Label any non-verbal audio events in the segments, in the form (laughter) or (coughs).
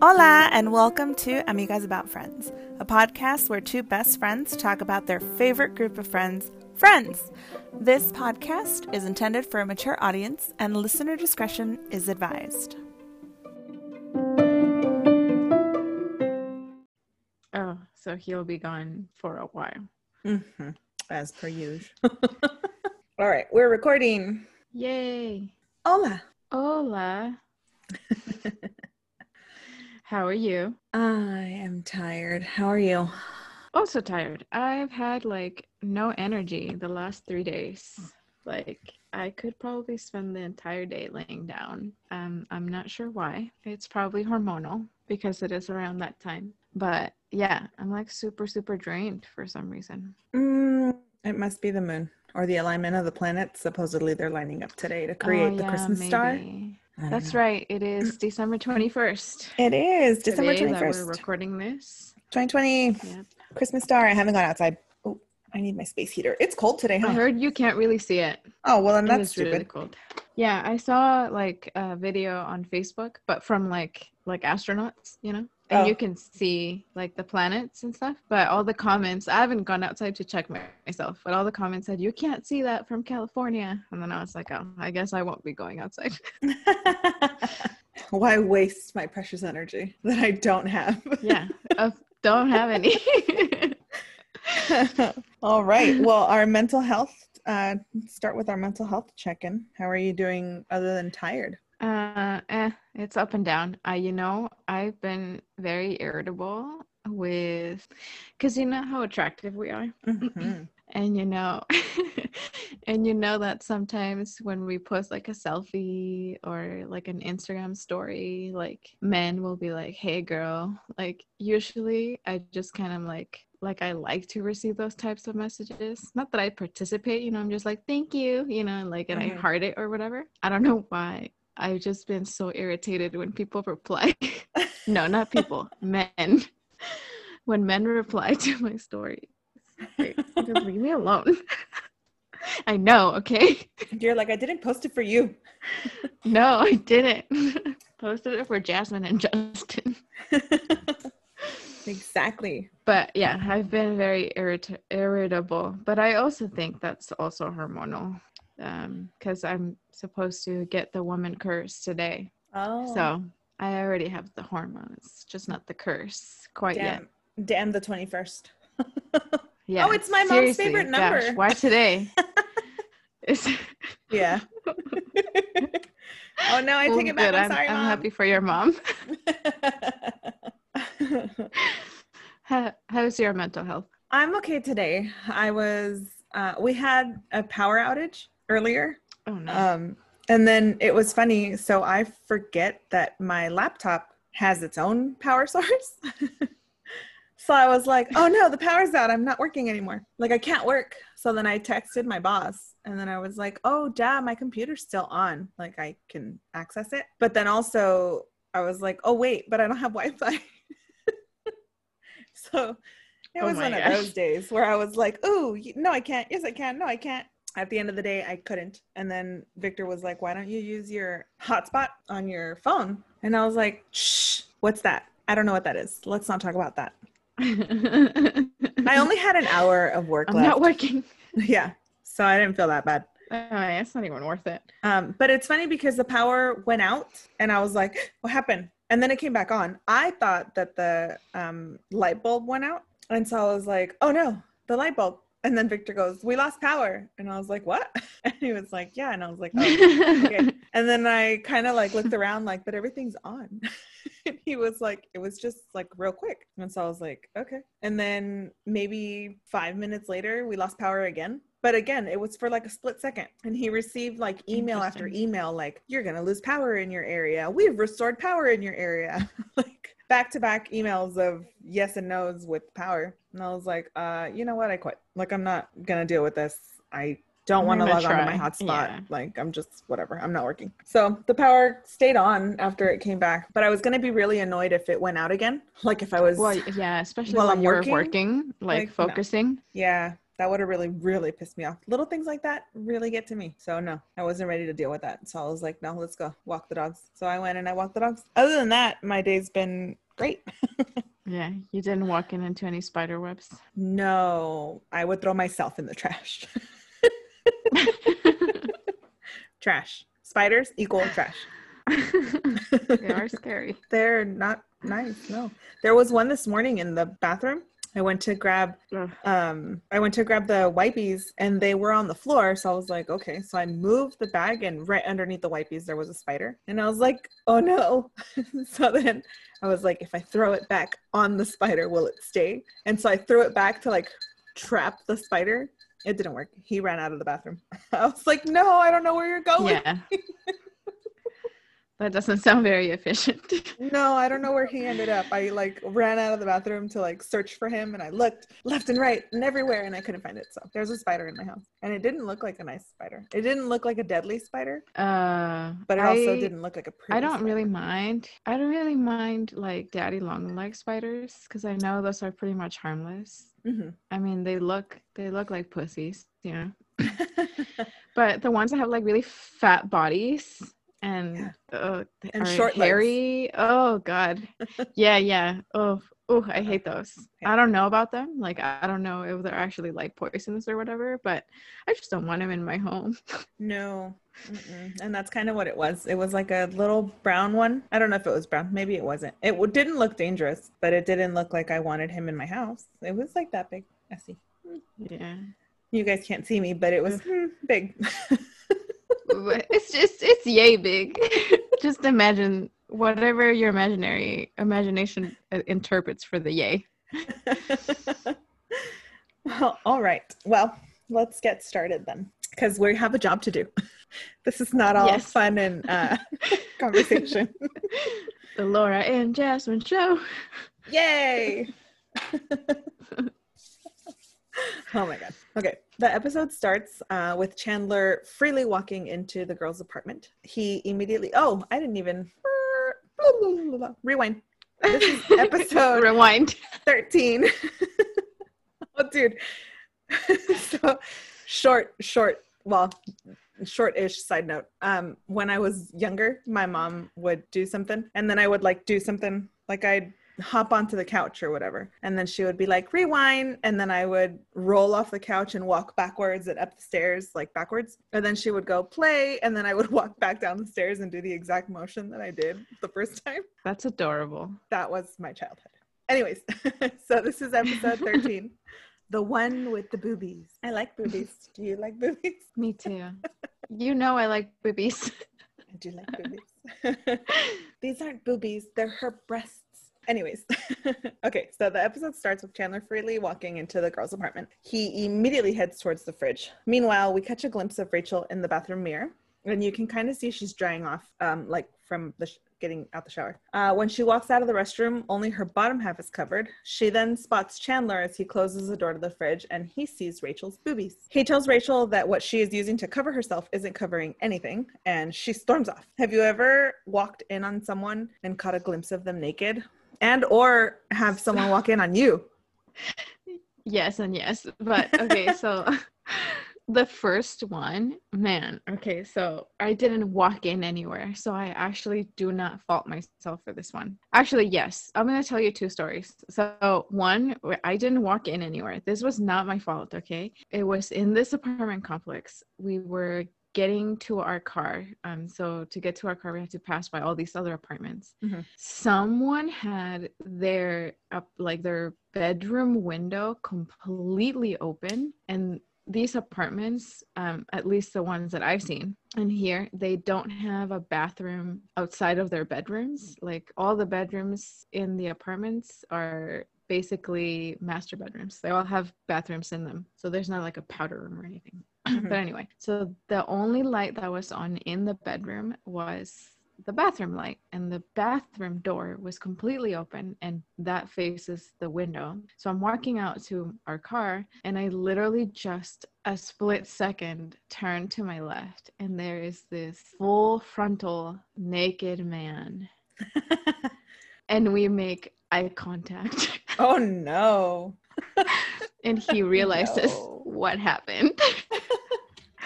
Hola, and welcome to Amigas About Friends, a podcast where two best friends talk about their favorite group of friends, friends. This podcast is intended for a mature audience, and listener discretion is advised. Oh, so he'll be gone for a while. Mm-hmm. As per usual. (laughs) All right, we're recording. Yay. Hola. Hola. (laughs) How are you? I am tired. How are you? Also tired. I've had like no energy the last three days. Like I could probably spend the entire day laying down. Um, I'm not sure why. It's probably hormonal because it is around that time. But yeah, I'm like super, super drained for some reason. Mm, it must be the moon or the alignment of the planets. Supposedly they're lining up today to oh, create Oh, the yeah, Christmas star. maybe. Don't That's know. right. It is (clears throat) December 21st. It is December today twenty that we're recording this. twenty twenty. Yep. Christmas star. I haven't gone outside. Oh, I need my space heater. It's cold today, huh? I heard you can't really see it. Oh well, It that's really cold. Yeah, I saw like a video on Facebook, but from like like astronauts, you know, and Oh. you can see like the planets and stuff. But all the comments, I haven't gone outside to check my, myself, but all the comments said you can't see that from California, and then I was like, oh, I guess I won't be going outside. (laughs) (laughs) Why waste my precious energy that I don't have? yeah, uh, don't have any. (laughs) All right. Well, our mental health. Uh, start with our mental health check-in. How are you doing other than tired? Uh, eh, it's up and down. I, you know, I've been very irritable with, cause you know how attractive we are, Mhm. (clears throat) and you know, (laughs) and you know that sometimes when we post like a selfie or like an Instagram story, like men will be like, "Hey, girl," like usually I just kind of like. Like I like to receive those types of messages. Not that I participate, you know. I'm just like, thank you, you know, and like, and I Mhm. heart it or whatever. I don't know why. I've just been so irritated when people reply. (laughs) no, not people, men. When men reply to my story, just leave me alone. (laughs) I know, okay? You're like, I didn't post it for you. (laughs) No, I didn't. Posted it for Jasmine and Justin. exactly. But yeah, I've been very irrit- irritable. But I also think that's also hormonal because I'm supposed to get the woman curse today. Oh. So I already have the hormones, just not the curse quite yet. damn, damn the 21st. (laughs) Yeah. Oh, it's my mom's favorite gosh, number. why today? (laughs) Yeah. (laughs) oh no, I take it back. good, I'm, sorry, I'm mom. happy for your mom. How, how's your mental health? I'm okay today. I was uh we had a power outage earlier. Oh no. Um and then it was funny, so I forget that my laptop has its own power (laughs) source. so I was like, "Oh no, the power's out. I'm not working anymore. Like I can't work." So then I texted my boss and then I was like, "Oh, dad, my computer's still on. Like I can access it." But then also I was like, "Oh wait, but I don't have Wi-Fi." (laughs) so it Oh was one of those days where I was like, "Oh, no, I can't. Yes, I can. No, I can't." At the end of the day, I couldn't. And then Victor was like, "Why don't you use your hotspot on your phone?" And I was like, "Shh, what's that? I don't know what that is. Let's not talk about that." (laughs) I only had an hour of work I'm left. not working. (laughs) yeah, so I didn't feel that bad. Yeah, it's not even worth it. Um, but it's funny because the power went out, and I was like, "What happened?" And then it came back on. I thought that the um, light bulb went out, and so I was like, "Oh no, the light bulb!" And then Victor goes, "We lost power," and I was like, "What?" (laughs) And he was like, "Yeah," and I was like, "Oh." okay. (laughs) And then I kind of like looked around, like, but everything's on. (laughs) and he was like, it was just like real quick. And so I was like, okay. And then maybe five minutes later, we lost power again. But again, it was for like a split second. And he received like email after email, like, you're going to lose power in your area. We've restored power in your area. like back to back emails of yes and no's with power. And I was like, uh, you know what? I quit. Like, I'm not going to deal with this. I don't want to log on to my try. hotspot. Yeah. Like I'm just whatever. I'm not working. So the power stayed on after it came back, but I was gonna be really annoyed if it went out again. (laughs) Like if I was Well, yeah, especially While when I'm working, working, like, like, no. focusing. yeah. That would have really, really pissed me off. Little things like that really get to me. So no, I wasn't ready to deal with that. So I was like, no, let's go walk the dogs. So I went and I walked the dogs. Other than that, my day's been great. (laughs) Yeah, you didn't walk in into any spider webs. no, I would throw myself in the trash. (laughs) trash. Spiders equal trash. (laughs) they are scary. They're not nice. No. There was one this morning in the bathroom. I went to grab um I went to grab the wipies and they were on the floor. So I was like, okay. So I moved the bag and right underneath the wipies there was a spider. And I was like, oh no. (laughs) so then I was like, if I throw it back on the spider, will it stay? And so I threw it back to like trap the spider. It didn't work. He ran out of the bathroom. (laughs) I was like, no, I don't know where you're going. Yeah. (laughs) that doesn't sound very efficient. (laughs) No, I don't know where he ended up. I like ran out of the bathroom to like search for him and I looked left and right and everywhere and I couldn't find it. So there's a spider in my house. And it didn't look like a nice spider. It didn't look like a deadly spider, Uh, but it also didn't look like a pretty I don't spider. really mind. I don't really mind like daddy long leg spiders because I know those are pretty much harmless. Mhm. I mean, they look they look like pussies, you know. (laughs) But the ones that have like really fat bodies and Yeah. uh, they And are short legs. hairy. Oh god. (laughs) yeah, yeah. Oh, oh, I hate those. Yeah. I don't know about them. Like I don't know if they're actually like poisonous or whatever, but I just don't want them in my home. (laughs) no. Mm-mm. And that's kind of what it was. It was like a little brown one. I don't know if it was brown. Maybe it wasn't. It w- didn't look dangerous, but it didn't look like I wanted him in my house. It was like that big. I see. yeah. You guys can't see me, but it was hmm, big. (laughs) But it's just it's yay big. (laughs) just imagine whatever your imaginary imagination uh, interprets for the yay. (laughs) well, all right. Well, let's get started then, because we have a job to do. (laughs) This is not all Yes. fun and uh, conversation. The Laura and Jasmine show. Yay! Oh my god. Okay. The episode starts uh, with Chandler freely walking into the girl's apartment. He immediately. Oh, I didn't even. Rewind. This is (laughs) episode Rewind. 13. (laughs) oh, dude. (laughs) so short, short, well, short-ish side note. Um, when I was younger, my mom would do something and then I would like do something like I'd hop onto the couch or whatever. And then she would be like, rewind. And then I would roll off the couch and walk backwards and up the stairs, like backwards. And then she would go play. And then I would (laughs) walk back down the stairs and do the exact motion that I did the first time That's adorable. that was my childhood. Anyways, (laughs) so this is episode 13. (laughs) the one with the boobies. I like boobies. Do you like boobies? Me too. You know I like boobies. I do like boobies. These aren't boobies, they're her breasts. Anyways, (laughs) okay, so the episode starts with Chandler freely walking into the girl's apartment. He immediately heads towards the fridge. Meanwhile, we catch a glimpse of Rachel in the bathroom mirror, and you can kind of see she's drying off, um, like from the sh- getting out the shower. Uh, when she walks out of the restroom, only her bottom half is covered. She then spots Chandler as he closes the door to the fridge, and he sees Rachel's boobies. He tells Rachel that what she is using to cover herself isn't covering anything, and she storms off. Have you ever walked in on someone and caught a glimpse of them naked? And or have someone walk in on you? (laughs) Yes and yes. But okay, (laughs) so (laughs) the first one, man, okay, so I didn't walk in anywhere. So I actually do not fault myself for this one. Actually, yes. I'm going to tell you two stories. So, one, I didn't walk in anywhere. This was not my fault, okay? It was in this apartment complex. We were getting to our car. Um so to get to our car we had to pass by all these other apartments. Mhm. Someone had their up like their bedroom window completely open and these apartments um at least the ones that i've seen and here they don't have a bathroom outside of their bedrooms like all the bedrooms in the apartments are basically master bedrooms they all have bathrooms in them so there's not like a powder room or anything. Mm-hmm. but anyway so the only light that was on in the bedroom was the bathroom light and the bathroom door was completely open and that faces the window so i'm walking out to our car and i literally just a split second turn to my left and there is this full frontal naked man (laughs) and we make eye contact oh no. (laughs) and he realizes (laughs) No. What happened. (laughs)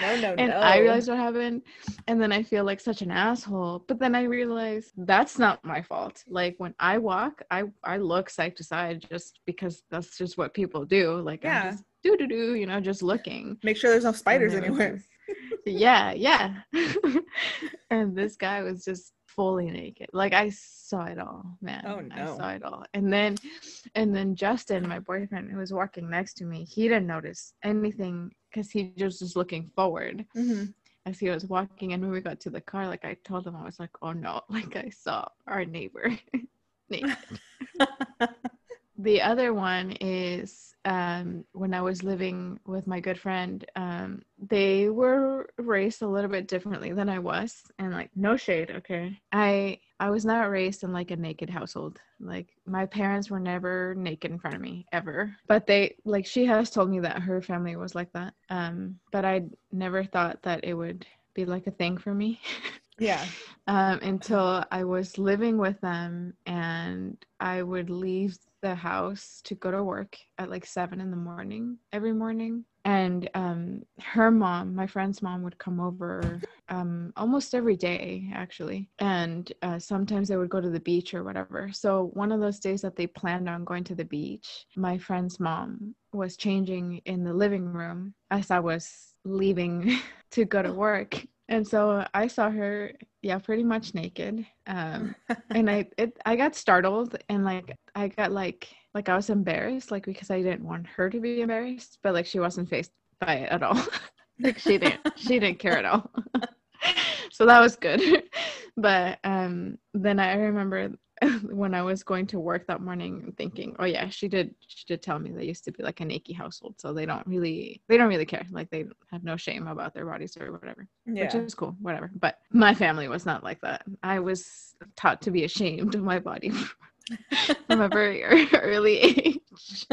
No, no, and no. I realized what happened. And then I feel like such an asshole. But then I realize that's not my fault. Like when I walk, I I look side to side just because that's just what people do. Like Yeah. Do do do, you know, just looking. Make sure there's no spiders And it was anywhere. yeah, yeah. (laughs) (laughs) and this guy was just fully naked. Like I saw it all, man. Oh, no. I saw it all. And then and then Justin, my boyfriend who was walking next to me, he didn't notice anything because he just was looking forward Mhm. as he was walking. And when we got to the car, like I told him, I was like, oh no, (laughs) like I saw our neighbor (laughs) naked. (laughs) the other one is um, when I was living with my good friend, um, they were raised a little bit differently than I was, and like no shade, okay. I I was not raised in like a naked household. Like my parents were never naked in front of me ever. But they like she has told me that her family was like that. Um, but I never thought that it would be like a thing for me. (laughs) yeah. um, until I was living with them and I would leave the house to go to work at like seven in the morning every morning. And um, her mom, my friend's mom, would come over um, almost every day, actually. And uh, sometimes they would go to the beach or whatever. So, one of those days that they planned on going to the beach, my friend's mom was changing in the living room as I was leaving (laughs) to go to work. And so I saw her, yeah, pretty much naked. Um, (laughs) and I, it, I got startled and like, I got like, like I was embarrassed, like because I didn't want her to be embarrassed, but like she wasn't faced by it at all. (laughs) like she didn't, she didn't care at all. (laughs) so that was good. but um, then I remember (laughs) when I was going to work that morning thinking, oh yeah, she did she did tell me they used to be like a naked household. So they don't really they don't really care. Like they have no shame about their bodies or whatever. Yeah. Which is cool, whatever. But my family was not like that. I was taught to be ashamed of my body (laughs) from a very (laughs) early age.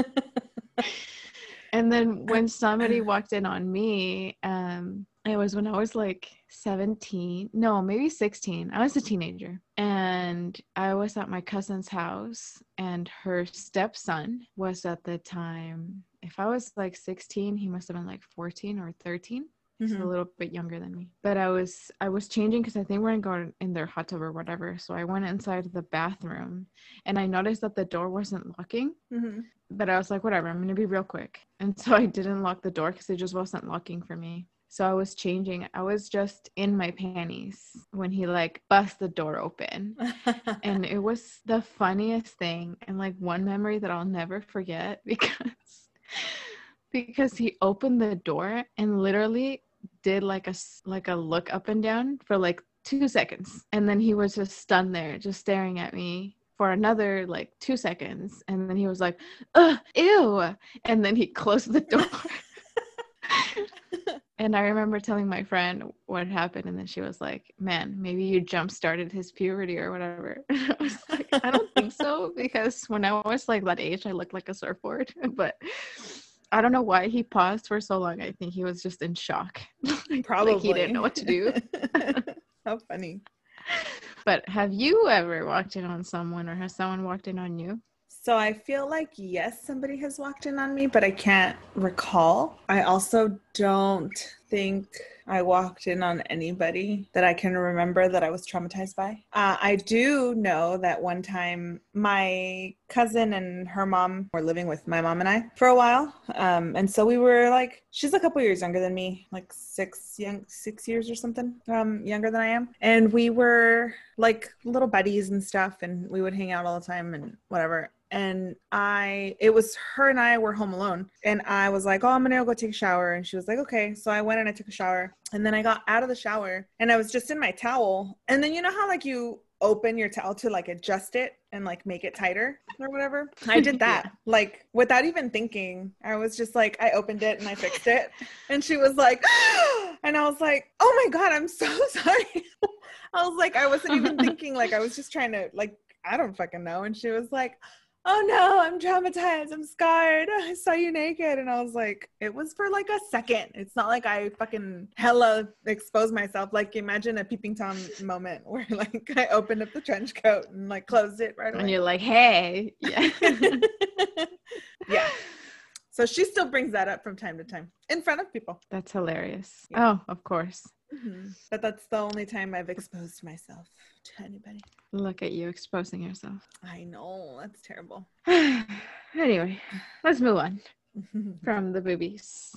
and then when somebody walked in on me, um, it was when I was like 17, no, maybe 16. I was a teenager. And I was at my cousin's house, and her stepson was at the time, if I was like 16, he must have been like 14 or 13 he's a Mhm. little bit younger than me. But i was i was changing because i think we're gonna go in their hot tub or whatever. So i went inside the bathroom and i noticed that the door wasn't locking. Mhm. but i was like whatever i'm gonna be real quick. And so i didn't lock the door because it just wasn't locking for me so i was changing i was just in my panties when he like bust the door open. (laughs) And it was the funniest thing and like one memory that I'll never forget (laughs) because because he opened the door and literally did like a like a look up and down for like 2 seconds. And then he was just stunned there just staring at me for another like 2 seconds. And then he was like Ugh, ew. And then he closed the door (laughs) and I remember telling my friend what happened, and then she was like, "Man, maybe you jump started his puberty or whatever." (laughs) I was like, "I don't think so," (laughs) because when I was like that age, I looked like a surfboard. (laughs) But I don't know why he paused for so long. I think he was just in shock. Probably. like he didn't know what to do. How funny. But have you ever walked in on someone, or has someone walked in on you? So I feel like yes, somebody has walked in on me, but I can't recall. I also don't think I walked in on anybody that I can remember that I was traumatized by. Uh, I do know that one time my cousin and her mom were living with my mom and I for a while, um, and so we were like, she's a couple years younger than me, like six young six years or something um, younger than I am, and we were like little buddies and stuff, and we would hang out all the time and whatever and I it was her and I were home alone and I was like, "Oh, I'm going to go take a shower." And she was like, "Okay." So I went and I took a shower. And then I got out of the shower and I was just in my towel. And then you know how like you open your towel to like adjust it and like make it tighter or whatever? I did (laughs) that. Yeah. Like without even thinking. I was just like I opened it and I fixed it. and she was like (gasps) and I was like, "Oh my god, I'm so (laughs) sorry." I was like I wasn't even (laughs) thinking like I was just trying to like I don't fucking know. And she was like, oh no, I'm traumatized. I'm scarred. (laughs) I saw you naked. And I was like, it was for like a second. It's not like I fucking hella exposed myself. Like imagine a peeping Tom moment where (laughs) like I opened up the trench coat and like closed it right away. And you're like, "Hey, yeah." (laughs) yeah. So she still brings that up from time to time in front of people. That's hilarious. Yeah. Oh, of course. But that's the only time I've exposed myself to anybody. Look at you exposing yourself. I know that's terrible. (sighs) anyway, let's move on (laughs) from the boobies.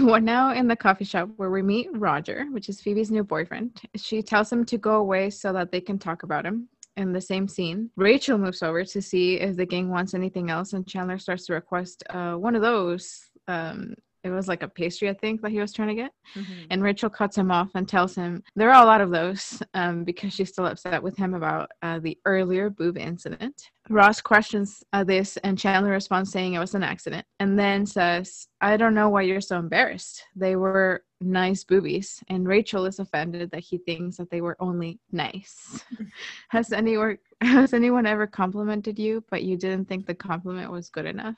We're now in the coffee shop where we meet Roger, which is Phoebe's new boyfriend. She tells him to go away so that they can talk about him. In the same scene, Rachel moves over to see if the gang wants anything else, and Chandler starts to request uh, one of those. Um, it was like a pastry, I think, that he was trying to get. Mhm. And Rachel cuts him off and tells him there are a lot of those um, because she's still upset with him about uh, the earlier boob incident. Ross questions uh, this, and Chandler responds saying it was an accident, and then says, I don't know why you're so embarrassed. They were nice boobies. And Rachel is offended that he thinks that they were only nice. (laughs) has, anyone, (laughs) has anyone ever complimented you, but you didn't think the compliment was good enough?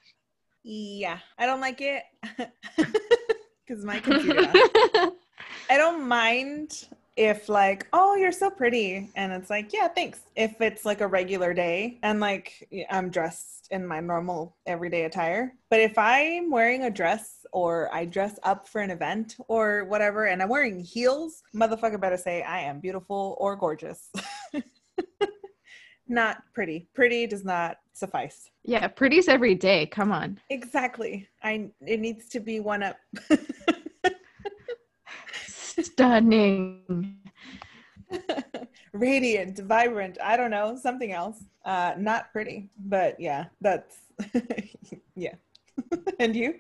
Yeah, I don't like it (laughs) because my computer. (laughs) I don't mind if like, oh, you're so pretty, and it's like, yeah, thanks. If it's like a regular day and like i'm dressed in my normal everyday attire, but if I'm wearing a dress or I dress up for an event or whatever, and I'm wearing heels, motherfucker better say I am beautiful or gorgeous. (laughs) not pretty. Pretty does not suffice. yeah, pretty's every day. Come on. Exactly. I it needs to be one up. Stunning. (laughs) Radiant, vibrant, I don't know, something else. Uh not pretty, but yeah, that's (laughs) yeah. (laughs) and you?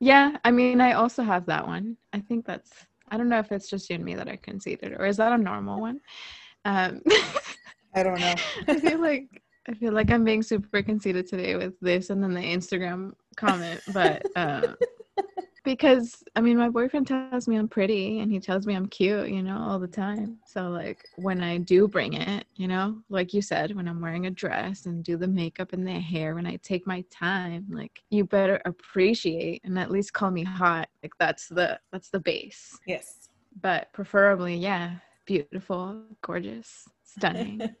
yeah, I mean, I also have that one. I think that's, I don't know if it's just you and me that are conceited, or is that a normal one? Um, I don't know. (laughs) I feel like I feel like I'm being super conceited today with this and then the Instagram comment, but uh, (laughs) because I mean, my boyfriend tells me I'm pretty and he tells me I'm cute, you know, all the time. So like when I do bring it, you know, like you said, when I'm wearing a dress and do the makeup and the hair, when I take my time, like you better appreciate and at least call me hot. Like that's the that's the base. Yes. But preferably, yeah, beautiful, gorgeous, stunning. (laughs)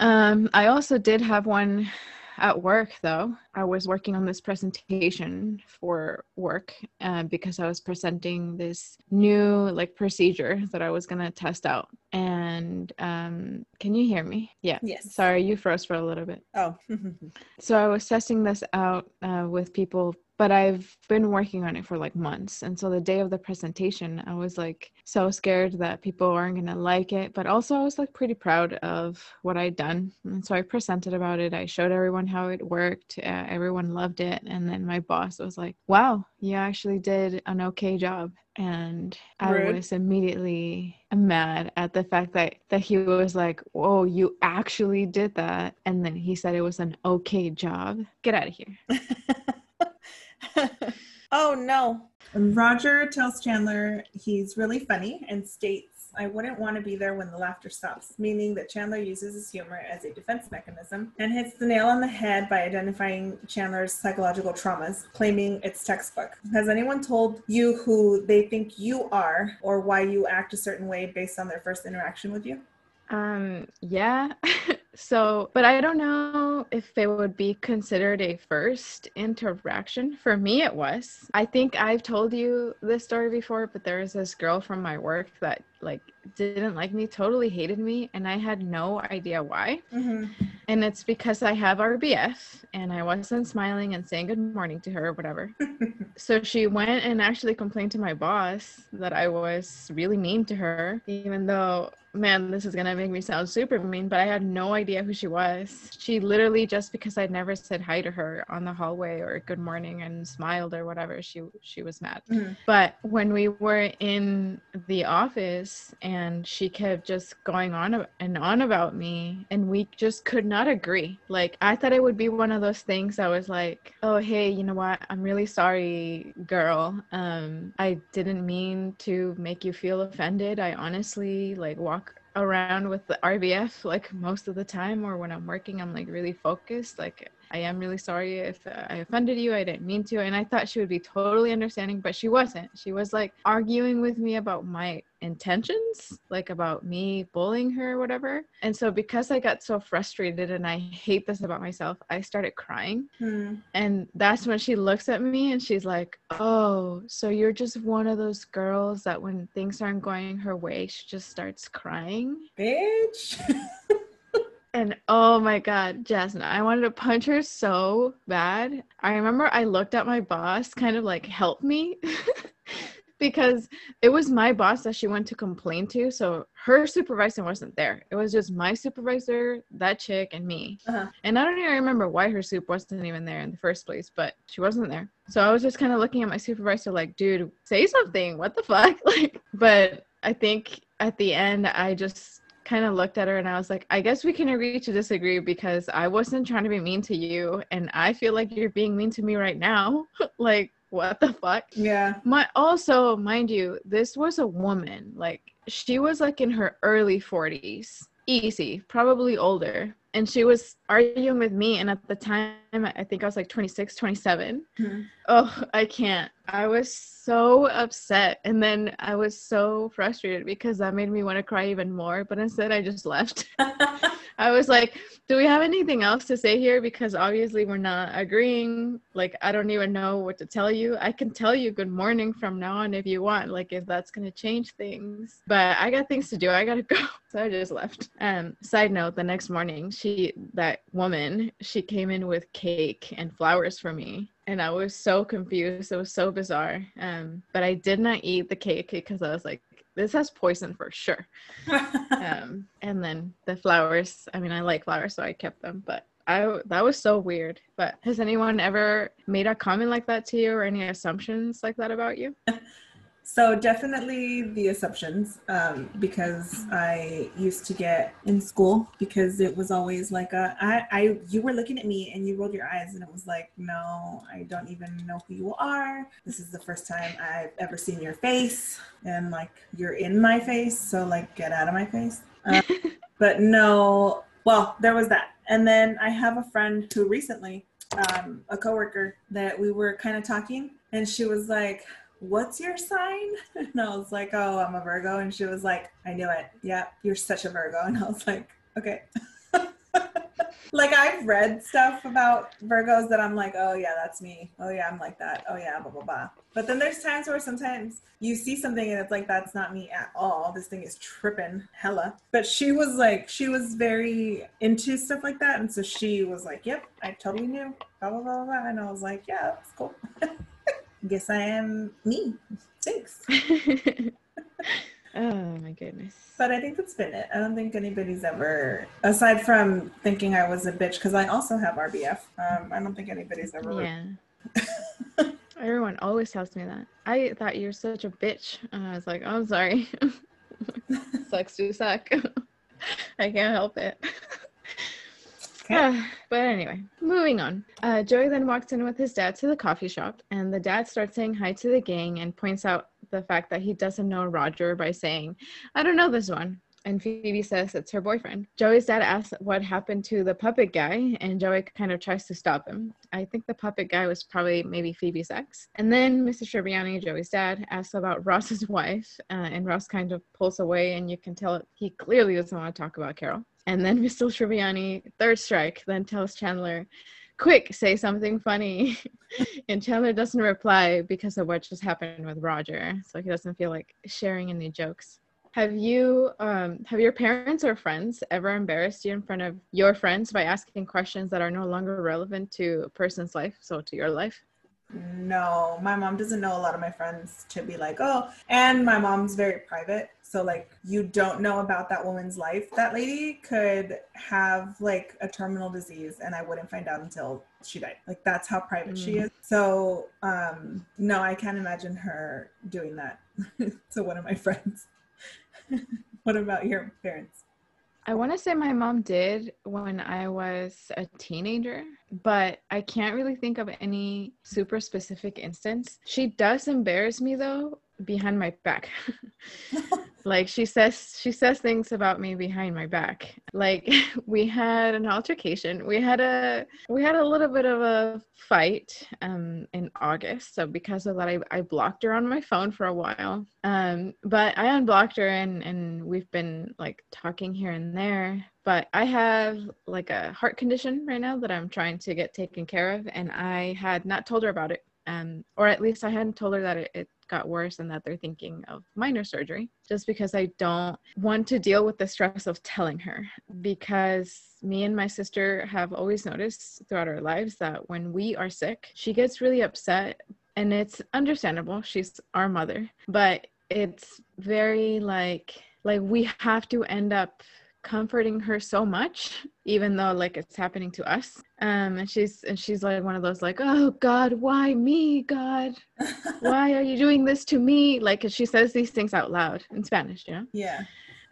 Um, I also did have one at work though. I was working on this presentation for work uh, because I was presenting this new like procedure that I was gonna test out. And um, can you hear me? Yeah. yes. Sorry, you froze for a little bit. Oh. (laughs) So I was testing this out uh, with people, but I've been working on it for like months. And so the day of the presentation, I was like so scared that people aren't going to like it. But also, I was like pretty proud of what I'd done. And so I presented about it. I showed everyone how it worked. Uh, everyone loved it. And then my boss was like, wow, you actually did an okay job. And I Rude. was immediately mad at the fact that that he was like, "Oh, you actually did that," and then he said it was an okay job. Get out of here. (laughs) oh no. Roger tells Chandler he's really funny and states, I wouldn't want to be there when the laughter stops, meaning that Chandler uses his humor as a defense mechanism and hits the nail on the head by identifying Chandler's psychological traumas, claiming it's textbook. Has anyone told you who they think you are or why you act a certain way based on their first interaction with you? Um, yeah. (laughs) so, but I don't know if it would be considered a first interaction. For me, it was. I think I've told you this story before, but there was this girl from my work that like didn't like me, totally hated me, and I had no idea why. Mm-hmm. And it's because I have RBF and I wasn't smiling and saying good morning to her or whatever. (laughs) so she went and actually complained to my boss that I was really mean to her, even though, man, this is going to make me sound super mean, but I had no idea who she was. She literally, just because I'd never said hi to her on the hallway or good morning and smiled or whatever, she, she was mad. Mhm. But when we were in the office and she kept just going on and on about me, and we just could not agree. Like, I thought it would be one of those things that was like, oh, hey, you know what? I'm really sorry, girl. Um, I didn't mean to make you feel offended. I honestly, like, walk around with the RBF like most of the time, or when I'm working, I'm like really focused. Like, I am really sorry if I offended you. I didn't mean to. And I thought she would be totally understanding, but she wasn't. She was like arguing with me about my intentions, like about me bullying her or whatever. And so because I got so frustrated and I hate this about myself, I started crying. Hmm. And that's when she looks at me and she's like, Oh, so you're just one of those girls that when things aren't going her way, she just starts crying. Bitch. (laughs) And oh my God, Jasmine, I wanted to punch her so bad. I remember I looked at my boss, kind of like, help me. (laughs) because it was my boss that she went to complain to. So her supervisor wasn't there. It was just my supervisor, that chick, and me. Uh-huh. And I don't even remember why her soup wasn't even there in the first place, but she wasn't there. So I was just kind of looking at my supervisor like, dude, say something. What the fuck? (laughs) Like, but I think at the end, I just kind of looked at her and I was like, I guess we can agree to disagree because I wasn't trying to be mean to you. And I feel like you're being mean to me right now. (laughs) like, what the fuck? Yeah. My also, mind you, this was a woman. Like she was like in her early 40s. Easy, probably older. And she was arguing with me and at the time I think I was like 26, 27. Hmm. Oh, I can't. I was so upset and then I was so frustrated because that made me want to cry even more, but instead I just left. (laughs) (laughs) I was like, do we have anything else to say here? Because obviously we're not agreeing. Like, I don't even know what to tell you. I can tell you good morning from now on if you want, like, if that's going to change things. But I got things to do. I got to (laughs) go. So I just left. Um, side note, the next morning, she, that woman, she came in with cake and flowers for me. And I was so confused. It was so bizarre. Um, but I did not eat the cake because I was like, this has poison for sure (laughs) um, and then the flowers i mean i like flowers so i kept them but i that was so weird but has anyone ever made a comment like that to you or any assumptions like that about you (laughs) So definitely the assumptions, um, because I used to get in school because it was always like a, I, I, you were looking at me and you rolled your eyes and it was like, no, I don't even know who you are. This is the first time I've ever seen your face, and like you're in my face, so like get out of my face. Um, (laughs) but no, well, there was that, and then I have a friend who recently, um, a coworker that we were kind of talking, and she was like what's your sign? (laughs) And I was like, oh, I'm a Virgo. And she was like, I knew it. Yeah, you're such a Virgo. (laughs) And I was like, okay. (laughs) like I've read stuff about Virgos that I'm like, oh yeah, that's me. Oh yeah, I'm like that. Oh yeah, blah blah blah. But then there's times where sometimes you see something and it's like that's not me at all. This thing is tripping hella. But she was like, she was very into stuff like that, and so she was like, yep, I totally knew. Blah blah blah blah. And I was like, yeah, that's cool. Guess I am me. Thanks. (laughs) oh my goodness But I think that's been it. I don't think anybody's ever, aside from thinking I was a bitch, because I also have RBF. Um, I don't think anybody's ever. yeah (laughs) everyone always tells me that i thought you're such a bitch and i was like oh, i'm sorry (laughs) sucks to suck i can't help it (laughs) But anyway, moving on. Uh, Joey then walks in with his dad to the coffee shop, and the dad starts saying hi to the gang and points out the fact that he doesn't know Roger by saying, I don't know this one. And Phoebe says it's her boyfriend. Joey's dad asks what happened to the puppet guy, and Joey kind of tries to stop him. I think the puppet guy was probably maybe Phoebe's ex. And then Mr. Tribbiani, Joey's dad, asks about (laughs) Ross's wife, uh, and Ross kind of pulls away, and you can tell he clearly doesn't want to talk about Carol. And then (laughs) Mr. Tribbiani, third strike, then tells Chandler, quick, say something funny. (laughs) and Chandler doesn't reply because of what just happened with Roger. So he doesn't feel like sharing any jokes. Have you, um, have your parents or friends ever embarrassed you in front of your friends by asking questions that are no longer relevant to a person's life, so to your life? No, my mom doesn't know a lot of my friends to be like, oh, and my mom's very private. So, like, you don't know about that woman's life. That lady could have like a terminal disease, and I wouldn't find out until she died. Like, that's how private she Mm. is. So, um, no, I can't imagine her doing that (laughs) to one of my friends. (laughs) what about your parents? I want to say my mom did when I was a teenager, but I can't really think of any super specific instance. She does embarrass me though behind my back. (laughs) like she says she says things about me behind my back. Like (laughs) we had an altercation. We had a we had a little bit of a fight um in august. So because of that i, I blocked her on my phone for a while. Um but i unblocked her and and we've been like talking here and there. But i have like a heart condition right now that i'm trying to get taken care of. And i had not told her about it. Um, or at least I hadn't told her that it, it got worse and that they're thinking of minor surgery just because I don't want to deal with the stress of telling her. Because me and my sister have always noticed throughout our lives that when we are sick, she gets really upset. And it's understandable. She's our mother, but it's very like, like we have to end up comforting her so much even though like it's happening to us. Um and she's and she's like one of those like oh god why me god? (laughs) Why are you doing this to me? Like she says these things out loud in spanish you know? Yeah.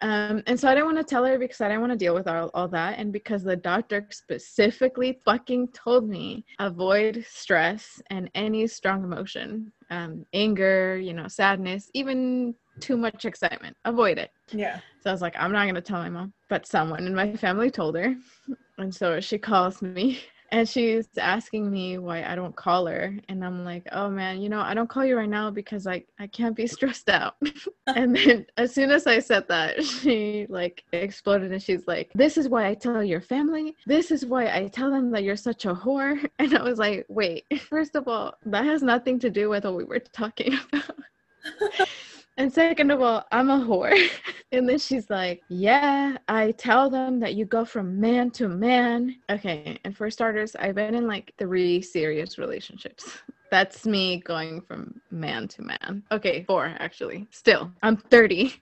Um, and so I didn't want to tell her because I didn't want to deal with all, all that. And because the doctor specifically fucking told me avoid stress and any strong emotion, um, anger, you know, sadness, even too much excitement. Avoid it. Yeah. So I was like, I'm not going to tell my mom. But someone in my family told her. And so she calls me (laughs) and she's asking me why I don't call her. And I'm like, oh man, you know, I don't call you right now because I, I can't be (laughs) stressed out. (laughs) and then as soon as I said that, she like exploded and she's like, this is why I tell your family. This is why I tell them that you're such a whore. And I was like, wait, first of all, that has nothing to do with what we were talking about. And second of all, I'm a whore. (laughs) and then she's like, Yeah, I tell them that you go from man to man. Okay. And for starters, I've been in like three serious relationships. (laughs) That's me going from man to man. Okay, four actually. Still, I'm 30.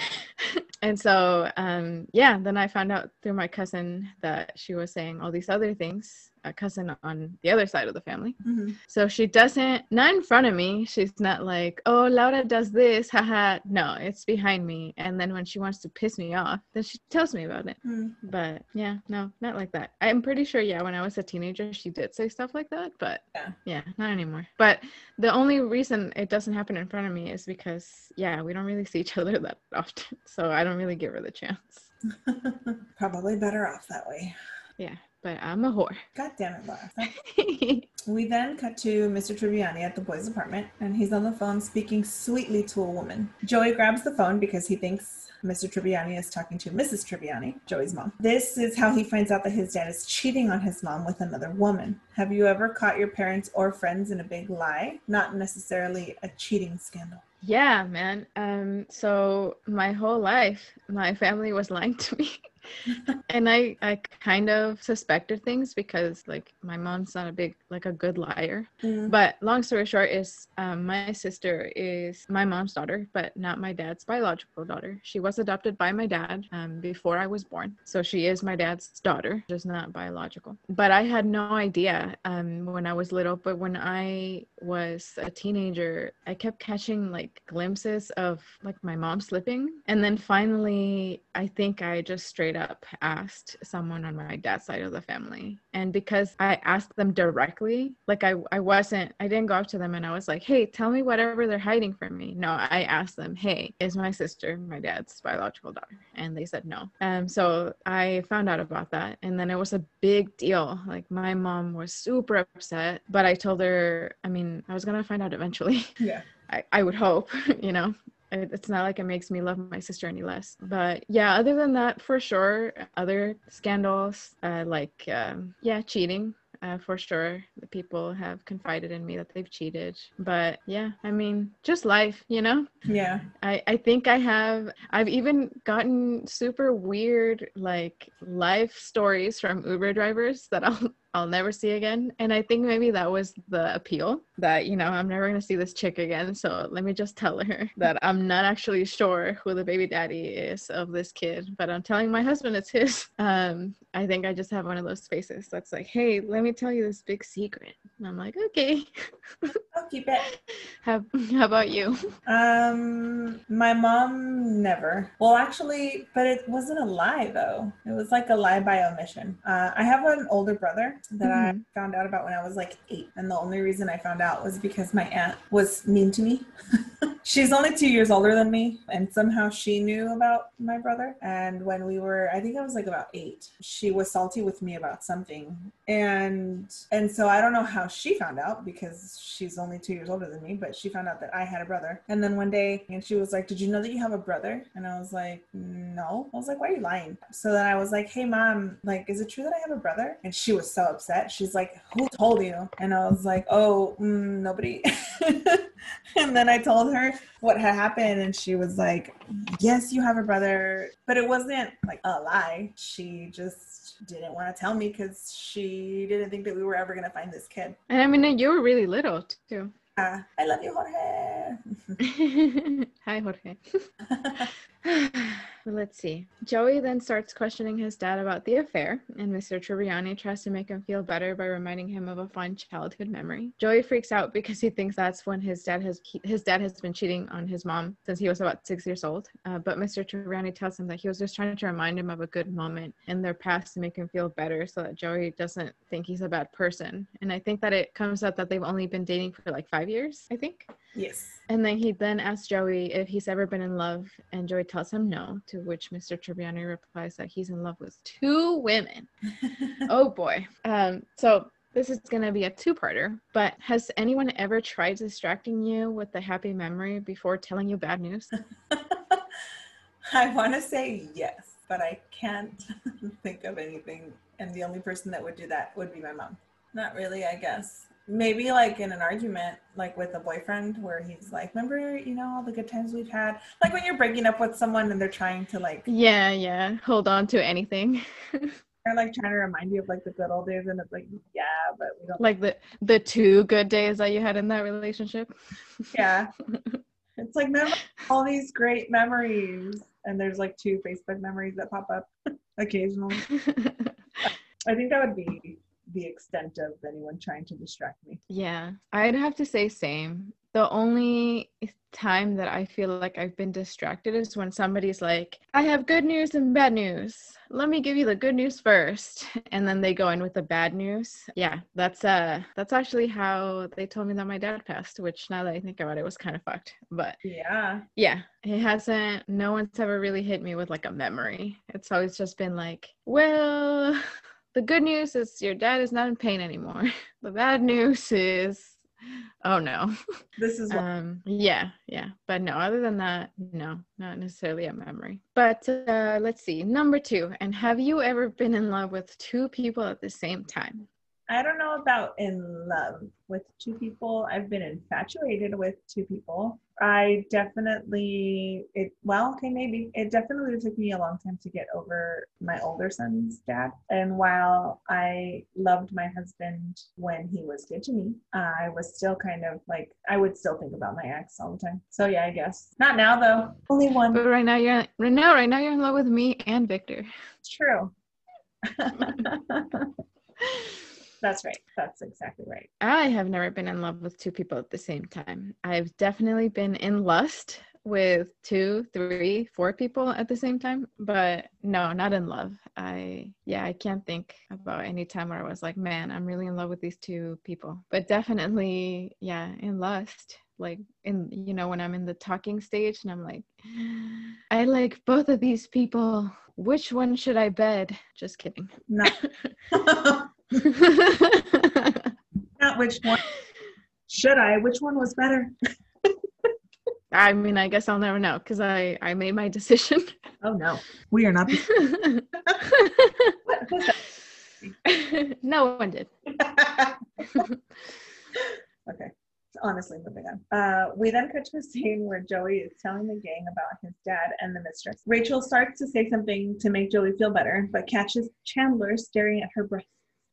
(laughs) and so, um, yeah, then I found out through my cousin that she was saying all these other things a cousin on the other side of the family. Mm-hmm. So she doesn't, not in front of me. She's not like, oh, Laura does this, haha. No, it's behind me. And then when she wants to piss me off, then she tells me about it. Mm-hmm. But yeah, no, not like that. I'm pretty sure, yeah, when I was a teenager, she did say stuff like that. But yeah, yeah not anymore. But the only reason it doesn't happen in front of me is because, yeah, we don't really see each (laughs) other that often. So I don't really give her the chance. (laughs) Probably better off that way. Yeah but I'm a whore. God damn it, Laura. (laughs) we then cut to Mr. Tribbiani at the boys' apartment, and he's on the phone speaking sweetly to a woman. Joey grabs the phone because he thinks Mr. Tribbiani is talking to Mrs. Tribbiani, Joey's mom. This is how he finds out that his dad is cheating on his mom with another woman. Have you ever caught your parents or friends in a big lie? Not necessarily a cheating scandal. Yeah, man. Um, so my whole life, my family was lying to me. (laughs) (laughs) and I I kind of suspected things because like my mom's not a big like a good liar. Mm. But long story short is um, my sister is my mom's daughter, but not my dad's biological daughter. She was adopted by my dad um, before I was born, so she is my dad's daughter, just not biological. But I had no idea um, when I was little. But when I was a teenager, I kept catching like glimpses of like my mom slipping, and then finally I think I just straight straight up asked someone on my dad's side of the family. And because I asked them directly, like I, I wasn't, I didn't go up to them and I was like, hey, tell me whatever they're hiding from me. No, I asked them, hey, is my sister my dad's biological daughter? And they said no. Um, so I found out about that. And then it was a big deal. Like my mom was super upset, but I told her, I mean, I was going to find out eventually. Yeah. (laughs) I, I would hope, (laughs) you know, it's not like it makes me love my sister any less. But yeah other than that for sure other scandals uh, like um, yeah cheating uh, for sure the people have confided in me that they've cheated. But yeah i mean just life you know? Yeah. I i think i have i've even gotten super weird like life stories from uber drivers that i'll I'll never see again. And I think maybe that was the appeal that, you know, I'm never going to see this chick again. So let me just tell her (laughs) that I'm not actually sure who the baby daddy is of this kid, but I'm telling my husband it's his. (laughs) Um, I think I just have one of those faces that's like, hey, let me tell you this big secret. And I'm like, okay. I'll keep it. (laughs) How, how about you? Um, my mom never. Well, actually, but it wasn't a lie though. It was like a lie by omission. Uh, I have an older brother that mm-hmm. I found out about when I was like eight. And the only reason I found out was because my aunt was mean to me. (laughs) she's only two years older than me, and somehow she knew about my brother. And when we were, I think I was like about eight, she was salty with me about something, and and so I don't know how she found out because she's only two years older than me, but she found out that I had a brother. And then one day, and she was like, "Did you know that you have a brother?" And I was like, "No." I was like, "Why are you lying?" So then I was like, "Hey, mom, like, is it true that I have a brother?" And she was so upset. She's like, "Who told you?" And I was like, "Oh, mm, nobody." (laughs) and then I told her what had happened, and she was like, Yes, you have a brother. But it wasn't like a lie. She just didn't want to tell me because she didn't think that we were ever going to find this kid. And I mean, you were really little too. Uh, I love you, Jorge. (laughs) Hi, Jorge. (laughs) (sighs) Let's see. Joey then starts questioning his dad about the affair, and Mr. Tribbiani tries to make him feel better by reminding him of a fond childhood memory. Joey freaks out because he thinks that's when his dad has his dad has been cheating on his mom since he was about six years old. Uh, but Mr. Tribbiani tells him that he was just trying to remind him of a good moment in their past to make him feel better, so that Joey doesn't think he's a bad person. And I think that it comes out that they've only been dating for like five years. I think. Yes. And then he then asks Joey if he's ever been in love, and Joey tells him no, to which Mr. Tribbiani replies that he's in love with two women. (laughs) oh boy. Um, so this is going to be a two-parter, but has anyone ever tried distracting you with a happy memory before telling you bad news? (laughs) I want to say yes, but I can't (laughs) think of anything. And the only person that would do that would be my mom. Not really, I guess maybe like in an argument like with a boyfriend where he's like remember you know all the good times we've had? Like when you're breaking up with someone and they're trying to like yeah yeah. Hold on to anything. (laughs) They're like trying to remind you of like the good old days and it's like yeah but we don't like the the two good days that you had in that relationship. Yeah. (laughs) It's like remember all these great memories? And there's like two facebook memories that pop up (laughs) occasionally. I think that would be the extent of anyone trying to distract me. Yeah, I'd have to say same. The only time that I feel like I've been distracted is when somebody's like, I have good news and bad news. Let me give you the good news first. (laughs) And then they go in with the bad news. Yeah, that's uh that's actually how they told me that my dad passed, which now that I think about it was kind of fucked. But yeah. Yeah. It hasn't no one's ever really hit me with like a memory. It's always just been like, well, (laughs) the good news is your dad is not in pain anymore. (laughs) The bad news is oh no. (laughs) This is um yeah, yeah. But no, other than that, no, not necessarily a memory. But uh let's see. Number 2. And have you ever been in love with two people at the same time? I don't know about in love with two people. I've been infatuated with two people. I definitely it well, okay, maybe. It definitely took me a long time to get over my older son's dad. And while I loved my husband when he was good to me, I was still kind of like I would still think about my ex all the time. So yeah, I guess. Not now though. Only one. But right now you're right now, right now you're in love with me and Victor. It's true. (laughs) That's right. That's exactly right. I have never been in love with two people at the same time. I've definitely been in lust with two, three, four people at the same time, but no, not in love. I, yeah, I can't think about any time where I was like, man, I'm really in love with these two people. But definitely, yeah, in lust. Like in, you know, when I'm in the talking stage and I'm like, I like both of these people. Which one should I bed? Just kidding. No. (laughs) (laughs) (laughs) Not which one. Should I? Which one was better? (laughs) I mean, I guess I'll never know because I I made my decision. Oh no, we are not. (laughs) no one did. okay. Honestly, moving on. Uh, we then cut to a scene where Joey is telling the gang about his dad and the mistress. Rachel starts to say something to make Joey feel better, but catches Chandler staring at her breast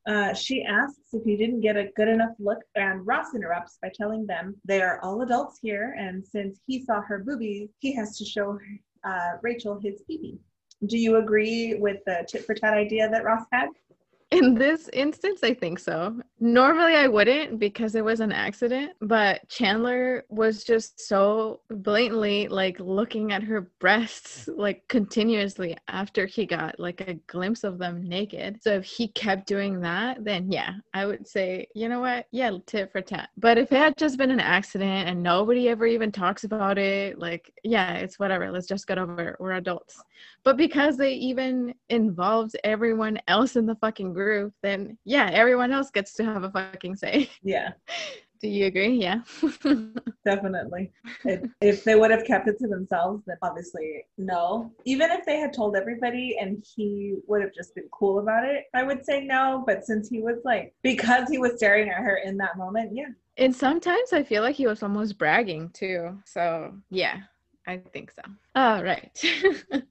uh, she asks if he didn't get a good enough look, and Ross interrupts by telling them they are all adults here, and since he saw her boobies, he has to show uh, Rachel his pee Do you agree with the tit for tat idea that Ross had? In this instance, I think so. Normally, I wouldn't because it was an accident, but Chandler was just so blatantly like looking at her breasts like continuously after he got like a glimpse of them naked. So if he kept doing that, then yeah, I would say, you know what? Yeah, tit for tat. But if it had just been an accident and nobody ever even talks about it, like, yeah, it's whatever. Let's just get over it. We're adults. But because they even involved everyone else in the fucking group, then yeah, everyone else gets to have a fucking say. Yeah. (laughs) Do you agree? Yeah. (laughs) Definitely. If, if they would have kept it to themselves, then obviously no. Even if they had told everybody and he would have just been cool about it, I would say no. But since he was like, because he was staring at her in that moment, yeah. And sometimes I feel like he was almost bragging too. So yeah, I think so. All right. (laughs)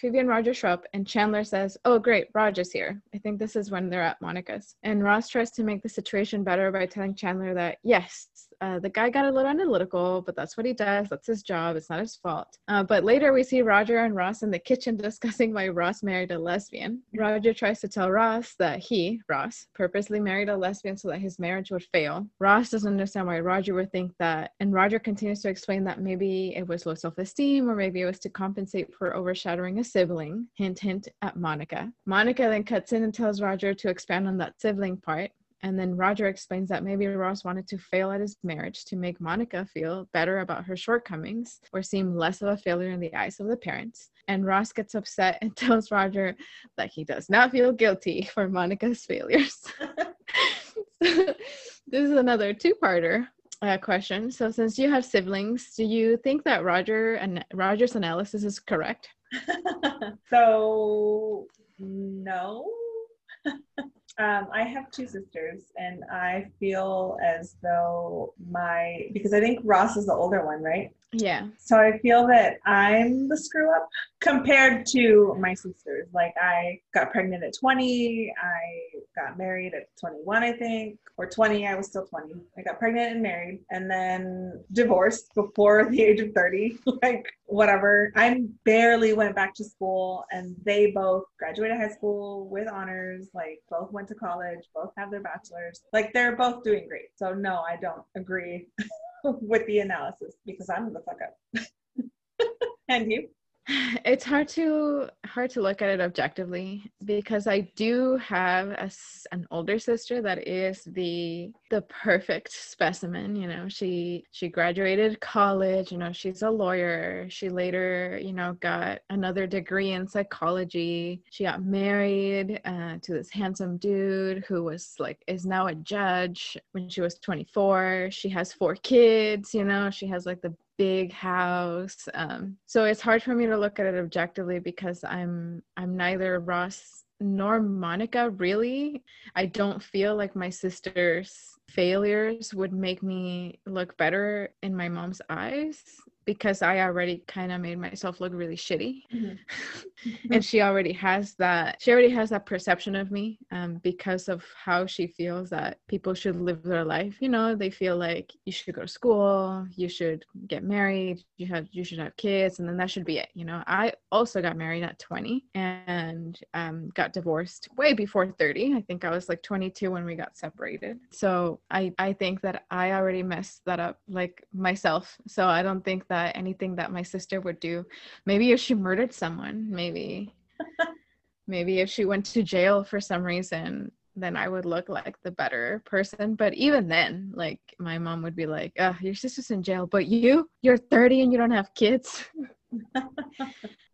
Phoebe and Roger show up, and Chandler says, Oh, great, Roger's here. I think this is when they're at Monica's. And Ross tries to make the situation better by telling Chandler that, yes, uh, the guy got a little analytical, but that's what he does. That's his job. It's not his fault. Uh, but later we see Roger and Ross in the kitchen (laughs) discussing why Ross married a lesbian. Roger tries to tell Ross that he, Ross, purposely married a lesbian so that his marriage would fail. Ross doesn't understand why Roger would think that. And Roger continues to explain that maybe it was low self esteem or maybe it was to compensate for overshadowing a sibling. Hint, hint at Monica. Monica then cuts in and tells Roger to expand on that sibling part. And then Roger explains that maybe Ross wanted to fail at his marriage to make Monica feel better about her shortcomings or seem less of a failure in the eyes of the parents. And Ross gets upset and (laughs) tells Roger that he does not feel guilty for Monica's failures. (laughs) this is another two parter. Uh, question. So, since you have siblings, do you think that Roger and Roger's analysis is correct? (laughs) so, no. Um, I have two sisters, and I feel as though my because I think Ross is the older one, right? Yeah. So I feel that I'm the screw up compared to my sisters. Like I got pregnant at 20, I got married at 21, I think, or 20. I was still 20. I got pregnant and married, and then divorced before the age of 30. (laughs) like whatever. I barely went back to school, and they both graduated high school with honors. Like both went to college, both have their bachelors. Like they're both doing great. So no, I don't agree (laughs) with the analysis because I'm the fuck up. (laughs) and you? It's hard to hard to look at it objectively because I do have a, an older sister that is the the perfect specimen. You know, she she graduated college. You know, she's a lawyer. She later, you know, got another degree in psychology. She got married uh, to this handsome dude who was like is now a judge. When she was 24, she has four kids. You know, she has like the big house um, so it's hard for me to look at it objectively because i'm i'm neither ross nor monica really. I don't feel like my sister's failures would make me look better in my mom's eyes because I already kind of made myself look really shitty. Mm-hmm. (laughs) and she already has that she already has that perception of me um, because of how she feels that people should live their life. You know, they feel like you should go to school, you should get married, you have you should have kids, and then that should be it. You know, I also got married at 20 and um, got divorced way before 30. I think I was like 22 when we got separated. So I I think that I already messed that up like myself. So I don't think that anything that my sister would do maybe if she murdered someone maybe (laughs) maybe if she went to jail for some reason then I would look like the better person. But even then, like my mom would be like, uh, your sister's in jail, but you, you're 30 and you don't have kids. (laughs)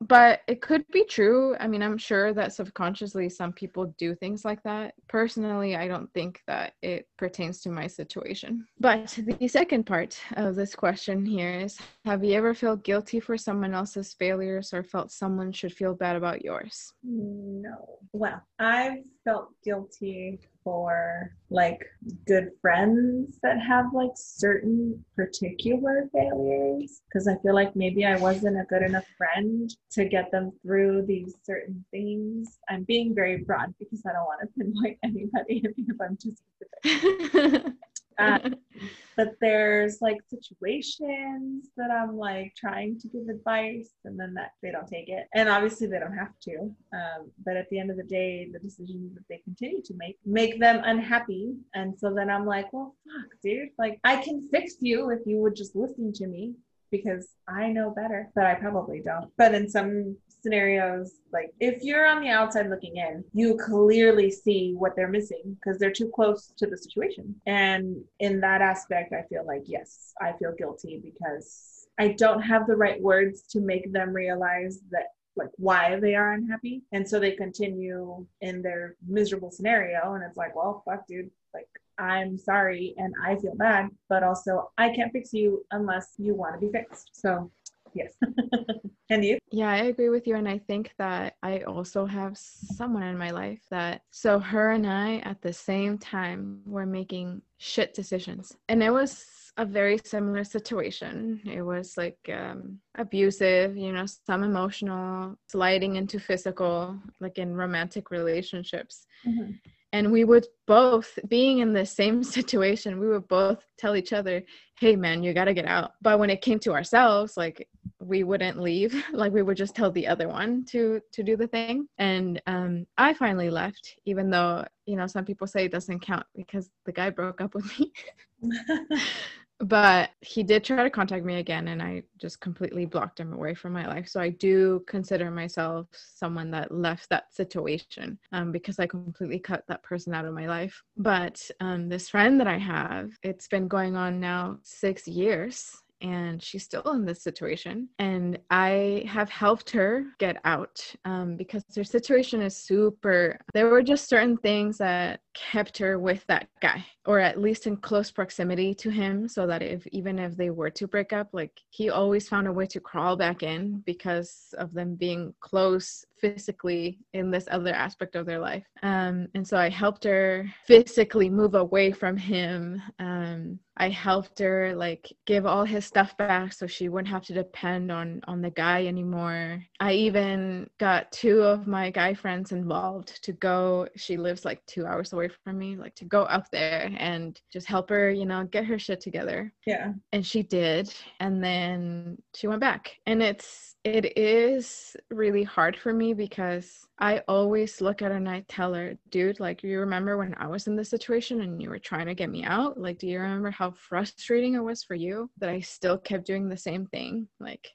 but it could be true. I mean, I'm sure that subconsciously some people do things like that. Personally, I don't think that it pertains to my situation. But the second part of this question here is Have you ever felt guilty for someone else's failures or felt someone should feel bad about yours? No. Well, I've felt guilty for like good friends that have like certain particular failures because I feel like maybe I wasn't a good enough friend to get them through these certain things. I'm being very broad because I don't want to pinpoint anybody if I'm too specific. (laughs) Uh, (laughs) but there's like situations that I'm like trying to give advice and then that they don't take it. And obviously they don't have to. Um, but at the end of the day, the decisions that they continue to make make them unhappy. And so then I'm like, well, fuck, dude. Like I can fix you if you would just listen to me because I know better, but I probably don't. But in some scenarios, like if you're on the outside looking in, you clearly see what they're missing because they're too close to the situation. And in that aspect, I feel like, yes, I feel guilty because I don't have the right words to make them realize that like why they are unhappy and so they continue in their miserable scenario and it's like well fuck dude like I'm sorry and I feel bad, but also I can't fix you unless you want to be fixed. So, yes. (laughs) and you? Yeah, I agree with you. And I think that I also have someone in my life that, so her and I at the same time were making shit decisions. And it was a very similar situation. It was like um, abusive, you know, some emotional, sliding into physical, like in romantic relationships. Mm-hmm and we would both being in the same (laughs) situation we would both tell each other hey man you got to get out. But when it came to ourselves like we wouldn't leave. (laughs) Like we would just tell the other one to to do the thing. And um i finally left even though you know some people say it doesn't count because the guy broke up with me (laughs) but he did try to contact me again and i just completely blocked him away from my life so i do consider myself someone that left that situation um, because i completely cut that person out of my life but um, this friend that i have it's been going on now six years and she's still in this situation. And I have helped her get out um, because her situation is super. There were just certain things that kept her with that guy, or at least in close proximity to him, so that if even if they were to break up, like he always found a way to crawl back in because of them being close physically in this other aspect of their life. Um, and so I helped her physically move away from him. Um, I helped her like give all his stuff back so she wouldn't have to depend on on the guy anymore. I even got two of my guy friends involved to go. She lives like two hours away from me, like to go up there and just help her, you know, get her shit together. Yeah. And she did. And then she went back. And it's it is really hard for me because I always look at her and I tell her, dude, like, you remember when I was in this situation and you were trying to get me out? Like, do you remember how frustrating it was for you that I still kept doing the same thing? Like,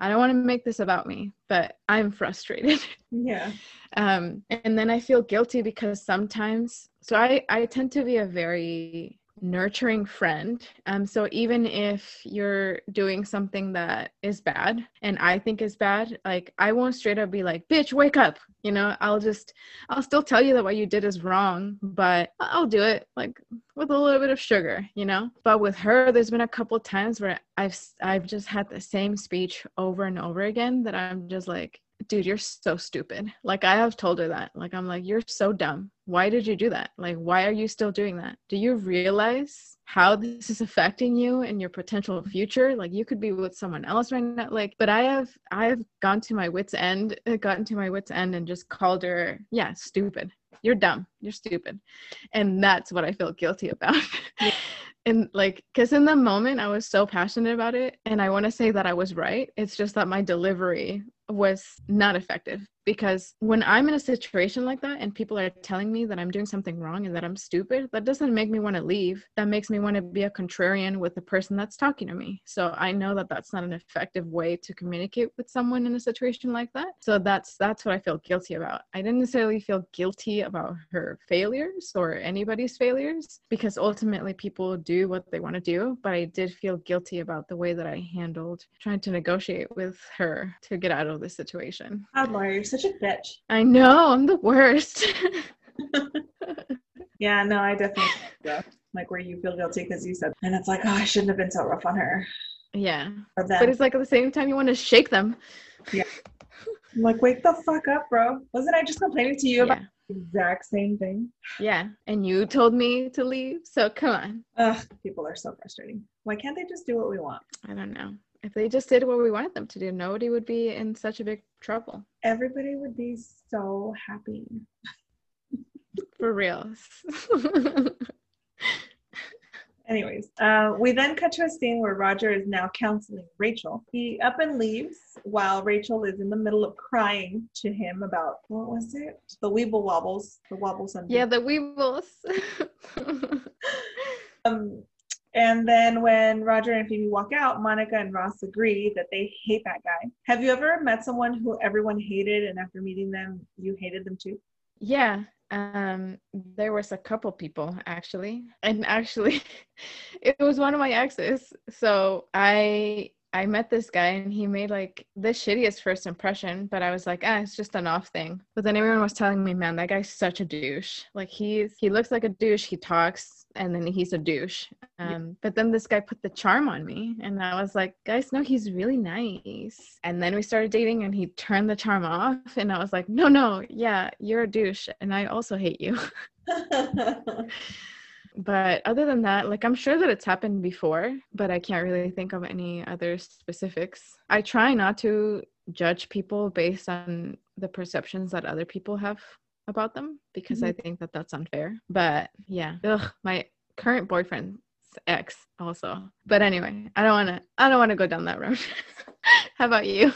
I don't want to make this about me, but I'm frustrated. Yeah. (laughs) um, and then I feel guilty because sometimes, so I, I tend to be a very nurturing friend. Um, so even if you're doing something that is bad and I think is bad, like I won't straight up be like, bitch, wake up. You know, I'll just, I'll still tell you that what you did is wrong, but I'll do it like with a little bit of sugar, you know. But with her, there's been a couple times where I've, I've just had the same speech over and over again that I'm just like, dude, you're so stupid. Like I have told her that. Like I'm like, you're so dumb. Why did you do that? Like why are you still doing that? Do you realize how this is affecting you and your potential future? Like you could be with someone else right now. Like, but I have I have gone to my wits end, uh, gotten to my wits end and just called her, yeah, stupid. You're dumb. You're stupid. And that's what I feel guilty about. (laughs) and like because in the moment i was so passionate about it and i want to say that i was right it's just that my delivery was not effective because when I'm in a situation like that and people are telling me that I'm doing something wrong and that I'm stupid, that doesn't make me want to leave. That makes me want to be a contrarian with the person that's talking to me. So I know that that's not an effective way to communicate with someone in a situation like that. So that's that's what I feel guilty about. I didn't necessarily feel guilty about her failures or anybody's failures because ultimately people do what they want to do, but I did feel guilty about the way that I handled trying to negotiate with her to get out of the situation. Laura, you're such a bitch. I know, I'm the worst. (laughs) yeah, no, I definitely (laughs) like where you feel guilty because you said, and it's like, oh, I shouldn't have been so rough on her. Yeah, but it's like at the same time you want to shake them. Yeah, (laughs) I'm like wake the fuck up, bro. Wasn't I just complaining to you yeah. about the exact same thing? Yeah, and you told me to leave, so come on. Ugh, people are so frustrating. Why can't they just do what we want? I don't know if they just did what we wanted them to do, nobody would be in such a big trouble. Everybody would be so happy. (laughs) For real. (laughs) Anyways, uh, we then cut to a scene where Roger is now counseling Rachel. He up and leaves while Rachel is in the middle of crying to him about what was it? The Weeble Wobbles, the Wobbles. And Yeah, the weebles. (laughs) Um, and then when Roger and Phoebe walk out, Monica and Ross agree that they hate that guy. Have you ever met someone who everyone hated, and after meeting them, you hated them too? yeah. Um, there was a couple people actually. And actually (laughs) it was one of my exes. So I I met this guy and he made like the shittiest first impression, but I was like, ah, it's just an off thing. But then everyone was telling me, man, that guy's such a douche. Like he's he looks like a douche, he talks, and then he's a douche. Um, but then this guy put the charm on me, and I was like, guys, no, he's really nice. And then we started dating, and he turned the charm off, and I was like, no, no, yeah, you're a douche, and I also hate you. (laughs) (laughs) but other than that like i'm sure that it's happened before but i can't really think of any other specifics. I try not to judge people based on the perceptions that other people have about them because i think that that's unfair. But yeah ugh, my current boyfriend's ex also. But anyway i don't want to i don't want to go down that road. (laughs) How about you?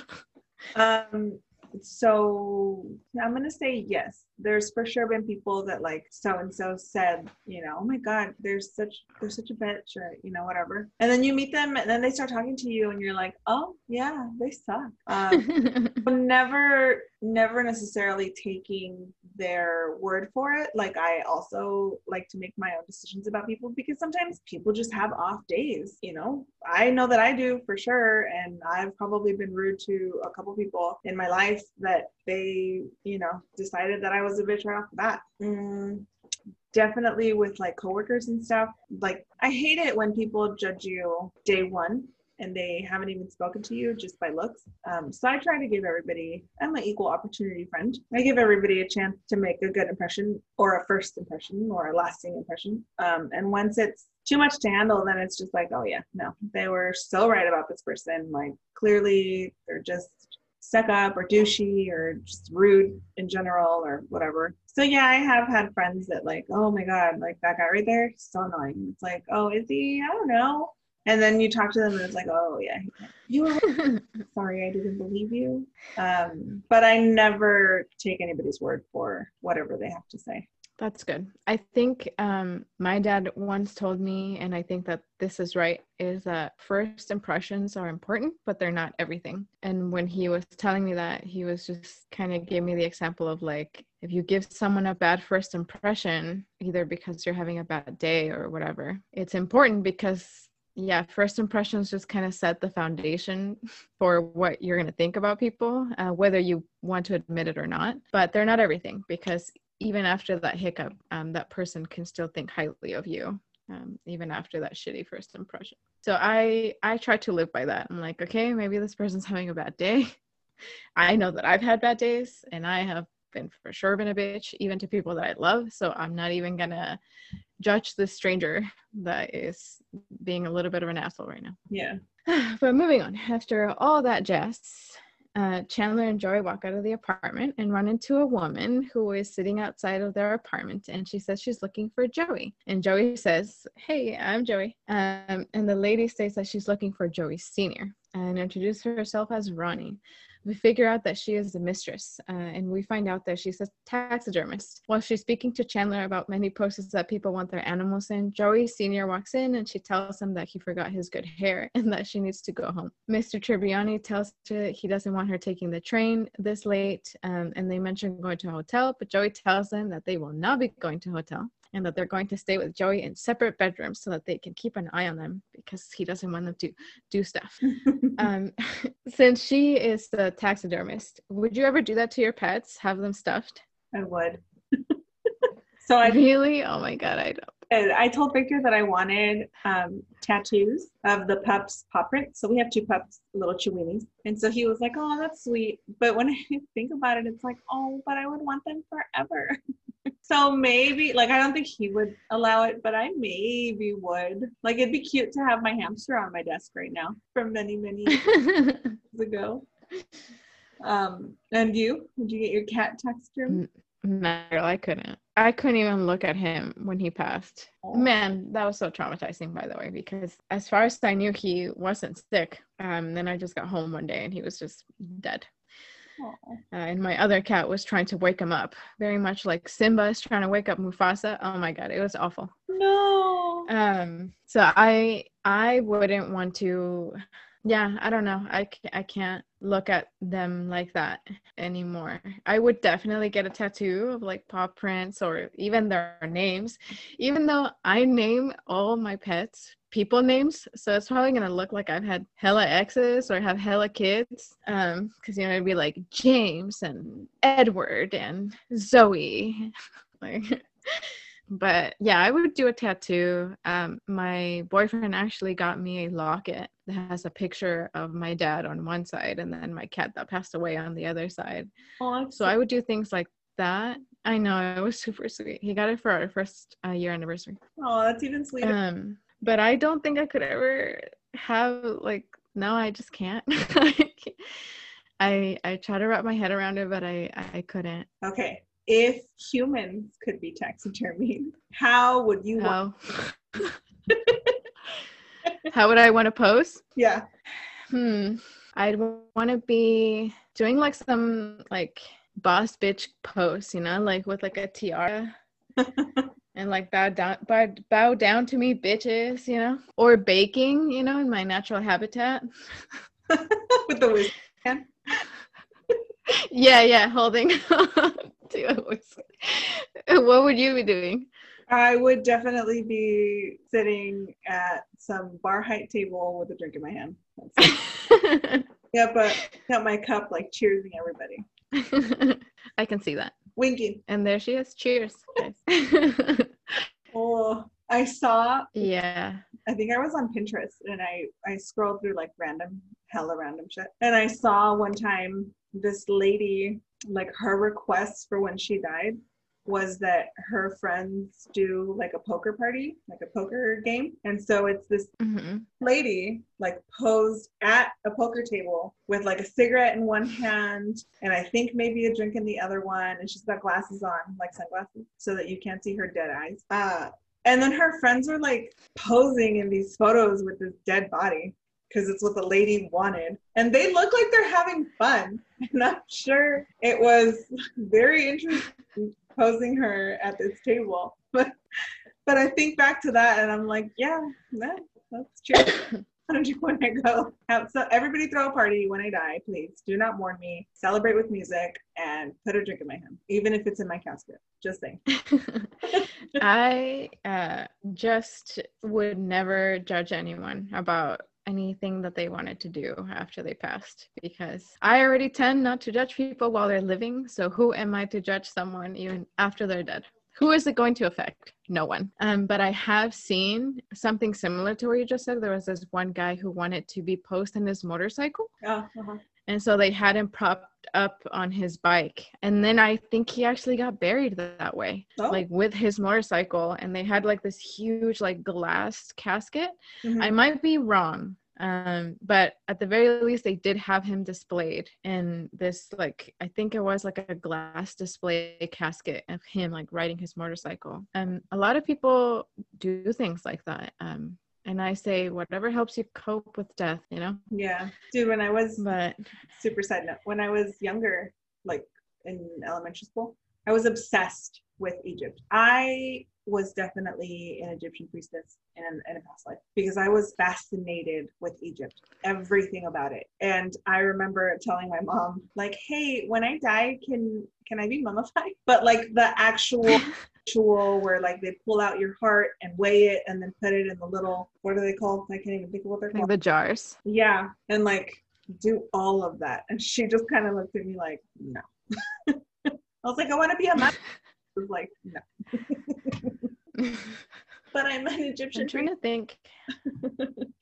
Um, so I'm gonna say yes. There's for sure been people that like so and so said, you know, oh my god, there's such there's such a bitch or you know whatever, and then you meet them and then they start talking to you and you're like, oh yeah, they suck. Um, (laughs) never never necessarily taking their word for it. Like i also like to make my own decisions about people because sometimes people just have off days you know? I know that i do for sure and i've probably been rude to a couple people in my life that they you know decided that i was a bitch right off the bat mm, definitely with like coworkers and stuff like i hate it when people judge you day one and they haven't even spoken to you just by looks. Um, so I try to give everybody, I'm an equal opportunity friend. I give everybody a chance to make a good impression or a first impression or a lasting impression. Um, and once it's too much to handle, then it's just like, oh yeah, no, they were so right about this person. Like clearly they're just stuck up or douchey or just rude in general or whatever. So yeah, I have had friends that like, oh my god, like that guy right there, so annoying. It's like, oh, is he? I don't know. And then you talk to them and it's like, oh yeah, you were right. (laughs) sorry, I didn't believe you. Um, but I never take anybody's word for whatever they have to say. That's good. I think um, my dad once told me, and I think that this is right, is that first impressions are important, but they're not everything. And when he was telling me that, he was just kind of gave me the example of like, if you give someone a bad first impression, either because you're having a bad day or whatever, it's important because yeah first impressions just kind of set the foundation (laughs) for what you're going to think about people uh, whether you want to admit it or not but they're not everything because even after that hiccup um, that person can still think highly of you um, even after that shitty first impression so i i try to live by that i'm like okay maybe this person's (laughs) having a bad day i know that i've had bad days and i have been for sure been a bitch even to people that i love so i'm not even gonna judge this stranger that is being a little bit of an asshole right now. Yeah. (sighs) but moving on, after all that jazz, uh, Chandler and Joey walk out of the apartment and run into a woman who is sitting outside of their apartment, and she says she's looking for Joey. And Joey says, "Hey, I'm Joey." Um, and the lady states that she's looking for Joey Senior and introduces herself as Ronnie we figure out that she is the mistress, uh, and we find out that she's a taxidermist. While she's speaking to Chandler about many poses that people want their animals in, Joey Sr. walks in and she tells him that he forgot his good hair (laughs) and that she needs to go home. Mr. Tribbiani tells her he doesn't want her taking the train this late, um, and they mention going to a hotel, but Joey tells them that they will not be going to a hotel and that they're going to stay with Joey in separate bedrooms so that they can keep an eye on them because he doesn't want them to do stuff. (laughs) um, (laughs) since she is the taxidermist, would you ever do that to your pets? Have them stuffed? I would. (laughs) so I really, oh my god, I don't. I told Victor that I wanted um, tattoos of the pups' paw prints. So we have two pups, little Chiweenies. And so he was like, oh, that's sweet. But when I think about it, it's like, oh, but I would want them forever. So maybe like I don't think he would allow it, but I maybe would. Like it'd be cute to have my hamster on my desk right now from many, many years (laughs) ago. Um, and you? Would you get your cat taxidermy? No, girl, I couldn't. I couldn't even look at him when he passed. Oh. Man, that was so traumatizing, by the way, because as far as I knew, he wasn't sick. Um, then I just got home one day and he was just dead. Uh, and my other cat was trying to wake him up, very much like Simba is trying to wake up Mufasa. Oh my god, it was awful. No. Um, so I I wouldn't want to. Yeah, I don't know. I I can't look at them like that anymore. I would definitely get a tattoo of like paw prints or even their names, even though I name all my pets people names, so it's probably gonna look like I've had hella exes or have hella kids. Um, because you know it'd be like James and Edward and Zoe, (laughs) like. But yeah, I would do a tattoo. Um, my boyfriend actually got me a locket that has a picture of my dad on one side and then my cat that passed away on the other side. Oh, So I would do things like that. I know it was super sweet. He got it for our first uh, year anniversary. oh, that's even sweeter. Um, but I don't think I could ever have like no, I just can't. (laughs) I I try to wrap my head around it, but I I couldn't. okay. If humans could be taxidermied, how would you want? How (laughs) how would I want to pose? Yeah. Hmm. I'd want to be doing like some like boss bitch pose, you know, like with like a tiara (laughs) and like bow down, bow, bow down to me, bitches, you know, or baking, you know, in my natural habitat. (laughs) With the whisk. yeah, yeah, holding to a whisk. What would you be doing? I would definitely be sitting at some bar height table with a drink in my hand. (laughs) Yeah, but got my cup like cheersing everybody. (laughs) I can see that. Winking. And there she is. Cheers. (laughs) Oh, I saw yeah. I think I was on Pinterest and I I scrolled through like random hella random shit. And I saw one time this lady like her request for when she died was that her friends do like a poker party, like a poker game. And so it's this hmm lady like posed at a poker table with like a cigarette in one hand and I think maybe a drink in the other one and she's got glasses on like sunglasses so that you can't see her dead eyes. Uh and then her friends were like posing in these photos with this dead body because it's what the lady wanted. And they look like they're having fun. (laughs) And I'm sure it was very interesting posing her at this table. (laughs) But but I think back to that and I'm like, yeah, that, that's true. (coughs) How did you want to go? Have, so everybody throw a party when I die, please. Do not mourn me. Celebrate with music and put a drink in my hand, even if it's in my casket. Just saying. (laughs) I uh, just would never judge anyone about anything that they wanted to do after they passed because I already tend not to judge people while they're living. So who am I to judge someone even after they're dead? Who is it going to affect? No one. Um, but I have seen something similar to what you just said. There was this one guy who wanted to be posed in his motorcycle. Oh, uh-huh. And so they had him propped up on his bike. And then I think he actually got buried that way, Oh. like with his motorcycle. And they had like this huge, like glass casket. Mhm. I might be wrong. Um, but at the very least, they did have him displayed in this, like, I think it was like a glass display casket of him, like, riding his motorcycle. Um, a lot of people do things like that. Um, and I say, whatever helps you cope with death, you know? yeah. Dude, when I was But super side note, when I was younger, like in elementary school, I was obsessed with Egypt. I was definitely an Egyptian priestess in, in a past life because I was fascinated with Egypt, everything about it. And I remember telling my mom, like, "Hey, when I die, can can I be mummified?" (laughs) But like the actual (laughs) ritual where like they pull out your heart and weigh it and then put it in the little what are they called? I can't even think of what they're like called. the jars. Yeah, and like do all of that. And (laughs) she just kind of looked at me like, no. (laughs) I was like, I want to be a mother. (laughs) I was like, no. But I'm an Egyptian I'm trying to think.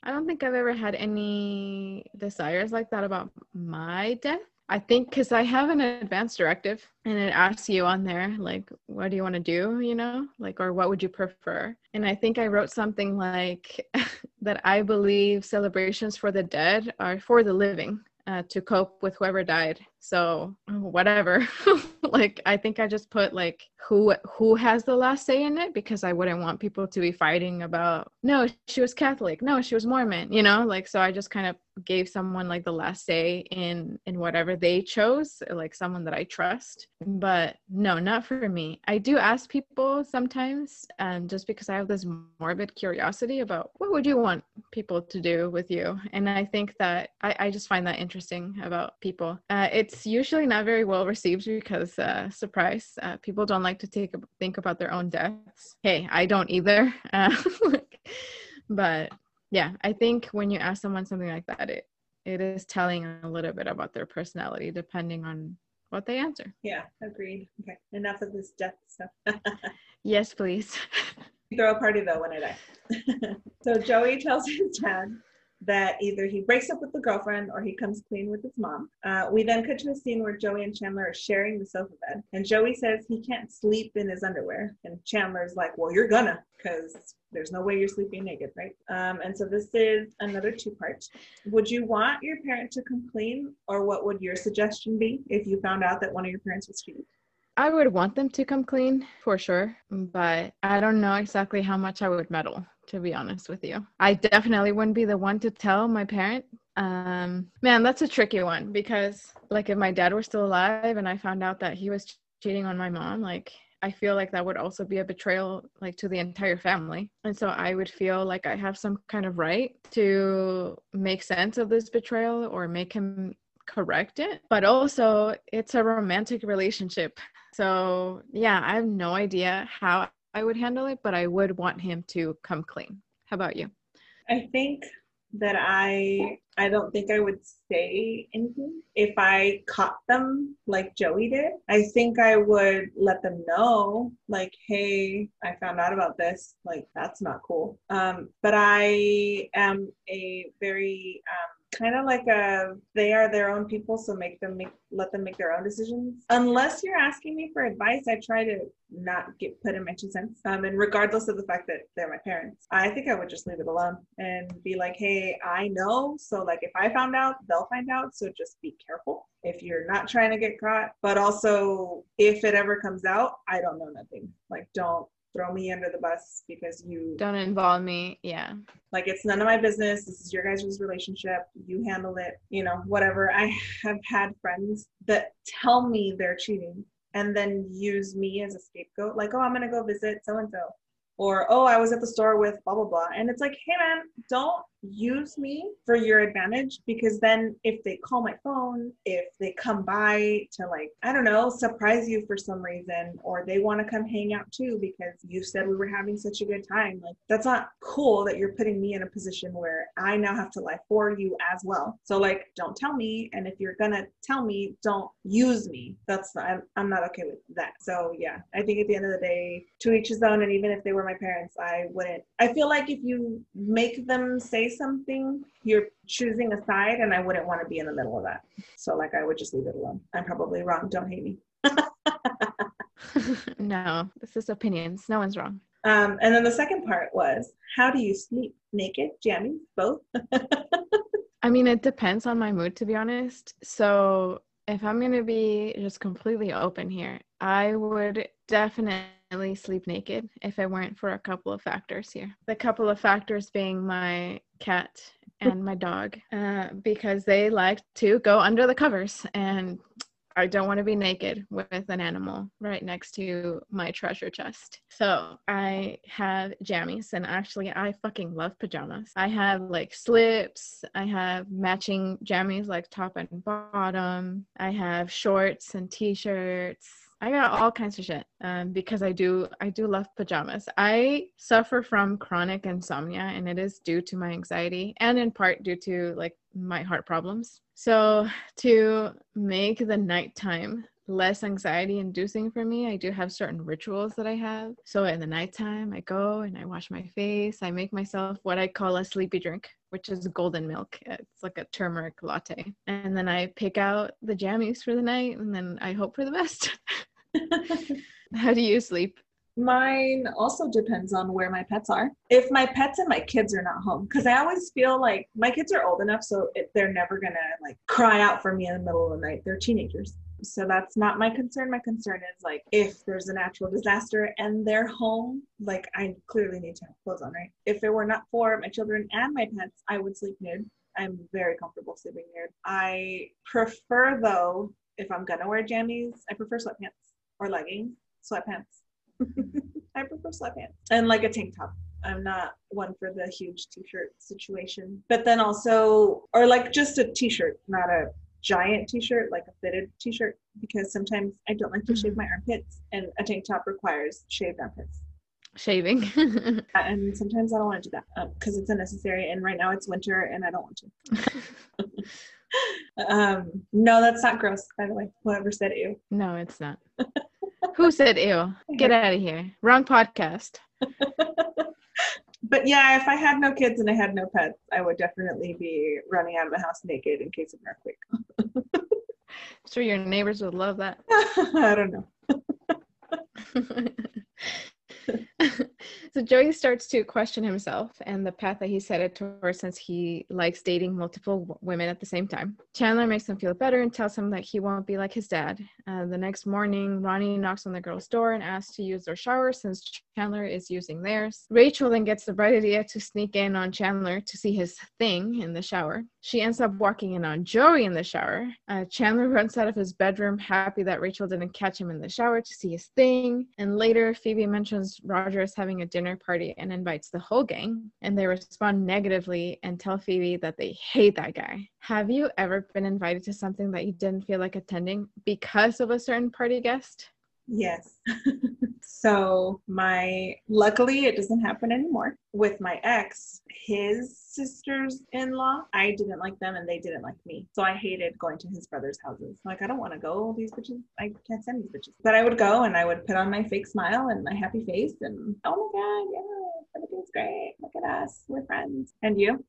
I don't think I've ever had any desires like that about my death. I think because I have an advance directive and it asks you on there, like, what do you want to do, you know, like, or what would you prefer? And I think I wrote something like (laughs) that I believe celebrations for the dead are for the living uh, to cope with whoever died. So whatever. (laughs) like I think I just put like who who has the last say in it because I wouldn't want people to be fighting about no, she was Catholic, no, she was Mormon, you know? Like so I just kind of gave someone like the last say in in whatever they chose like someone that i trust. But no not for me. I do ask people sometimes um, just because i have this morbid curiosity about what would you want people to do with you? And i think that i, I just find that interesting about people. Uh, it's usually not very well received because uh, surprise uh, people don't like to take think about their own deaths. Hey i don't either. (laughs) Uh, but yeah i think when you ask someone something like that it it is telling a little bit about their personality depending on what they answer. Yeah agreed. Okay enough of this death stuff. (laughs) Yes please. (laughs) You throw a party though when i die. So joey tells his dad that either he breaks up with the girlfriend or he comes clean with his mom. Uh, we then cut to a scene where Joey and Chandler are sharing the sofa bed, and Joey says he can't sleep in his underwear, and Chandler's like, "Well, you're gonna, because there's no way you're sleeping naked, right?" Um, and so this is another two part. Would you want your parent to come clean, or what would your suggestion be if you found out that one of your parents was cheating? I would want them to come clean for sure, but I don't know exactly how much I would meddle to be honest with you. I definitely wouldn't be the one to tell my parent. Um, man, that's a tricky one because, like, if my dad were still alive and I found out that he was cheating on my mom, like, I feel like that would also be a betrayal, like, to the entire family. And so I would feel like I have some kind of right to make sense of this betrayal or make him correct it. But also, it's a romantic relationship. So, yeah, I have no idea how I would handle it, but I would want him to come clean. How about you? I think that I I don't think I would say anything if I caught them like Joey did. I think I would let them know like hey, I found out about this. Like that's not cool. Um but I am a very um kind of like a they are their own people so make them make let them make their own decisions. Unless you're asking me for advice i try to not get put in my two cents. Um and regardless of the fact that they're my parents i think i would just leave it alone and be like hey i know. So like if i found out they'll find out. So just be careful if you're not trying to get caught. But also if it ever comes out i don't know nothing. Like don't throw me under the bus because you don't involve me. Yeah. Like it's none of my business. This is your guys' relationship. You handle it, you know, whatever. I have had friends that tell me they're cheating and then use me as a scapegoat. Like, oh, I'm going to go visit so and so or oh i was at the store with blah blah blah. And it's like hey man don't use me for your advantage because then if they call my phone if they come by to like i don't know surprise you for some reason or they want to come hang out too because you said we were having such a good time like that's not cool that you're putting me in a position where i now have to lie for you as well. So like don't tell me and if you're gonna tell me don't use me. That's I'm, I'm not okay with that. So yeah i think at the end of the day to each his own and even if they were my parents i wouldn't i feel like if you make them say something you're choosing a side and i wouldn't want to be in the middle of that. So like i would just leave it alone. I'm probably wrong don't hate me. (laughs) No this is opinions no one's wrong. Um, and then the second part was how do you sleep? Naked jammies both? (laughs) I mean it depends on my mood to be honest. So if i'm going to be just completely open here i would definitely sleep naked if it weren't for a couple of factors here. The couple of factors being my cat and my dog, uh, because they like to go under the covers and I don't want to be naked with an animal right next to my treasure chest. So I have jammies, and actually, I fucking love pajamas. I have like slips, I have matching jammies like top and bottom, I have shorts and t shirts. I got all kinds of shit um, because I do I do love pajamas. I suffer from chronic insomnia, and it is due to my anxiety, and in part due to like my heart problems. So to make the nighttime less anxiety inducing for me, I do have certain rituals that I have. So in the nighttime, I go and I wash my face. I make myself what I call a sleepy drink which is golden milk. It's like a turmeric latte. And then I pick out the jammies for the night and then I hope for the best. (laughs) (laughs) How do you sleep? Mine also depends on where my pets are. If my pets and my kids are not home, because I always feel like my kids are old enough, so it, they're never gonna like cry out for me in the middle of the night. They're teenagers. So that's not my concern. My concern is like if there's a natural disaster and they're home, like I clearly need to have clothes on, right? If it were not for my children and my pets, I would sleep nude. I'm very comfortable sleeping nude. I prefer though, if I'm gonna wear jammies, I prefer sweatpants or leggings, sweatpants. (laughs) I prefer sweatpants and like a tank top. I'm not one for the huge t-shirt situation. But then also, or like just a t-shirt, not a giant t-shirt, like a fitted t-shirt, because sometimes I don't like to shave my armpits, and a tank top requires shaved armpits. Shaving. (laughs) and sometimes I don't want to do that because um, it's unnecessary. And right now it's winter, and I don't want to. (laughs) um, no, that's not gross, by the way. Whoever said ew. No, it's not. Who said ew? Get out of here. Wrong podcast. (laughs) but yeah, if I had no kids and I had no pets, I would definitely be running out of the house naked in case of an earthquake. (laughs) sure, your neighbors would love that. (laughs) I don't know. so Joey starts to question himself and the path that he's headed towards since he likes dating multiple w- women at the same time. Chandler makes him feel better and tells him that he won't be like his dad. Uh, the next morning, Ronnie knocks on the girl's door and asks to use their shower since Chandler is using theirs. Rachel then gets the bright idea to sneak in on Chandler to see his thing in the shower. She ends up walking in on Joey in the shower. Uh, Chandler (laughs) runs out of his bedroom, happy that Rachel didn't catch him in the shower to see his thing. And later, Phoebe mentions Roger is having a dinner party and invites the whole gang. And they respond negatively and tell Phoebe that they hate that guy. Have you ever been invited to something that you didn't feel like attending because of a certain party guest? Yes. (laughs) so my luckily it doesn't happen anymore. With my ex, his sisters in law, I didn't like them and they didn't like me. So I hated going to his brother's houses. Like I don't want to go these bitches. I can't stand these bitches. But I would go and I would put on my fake smile and my happy face and oh my god, yeah, everything's great. Look at us. We're friends. And you?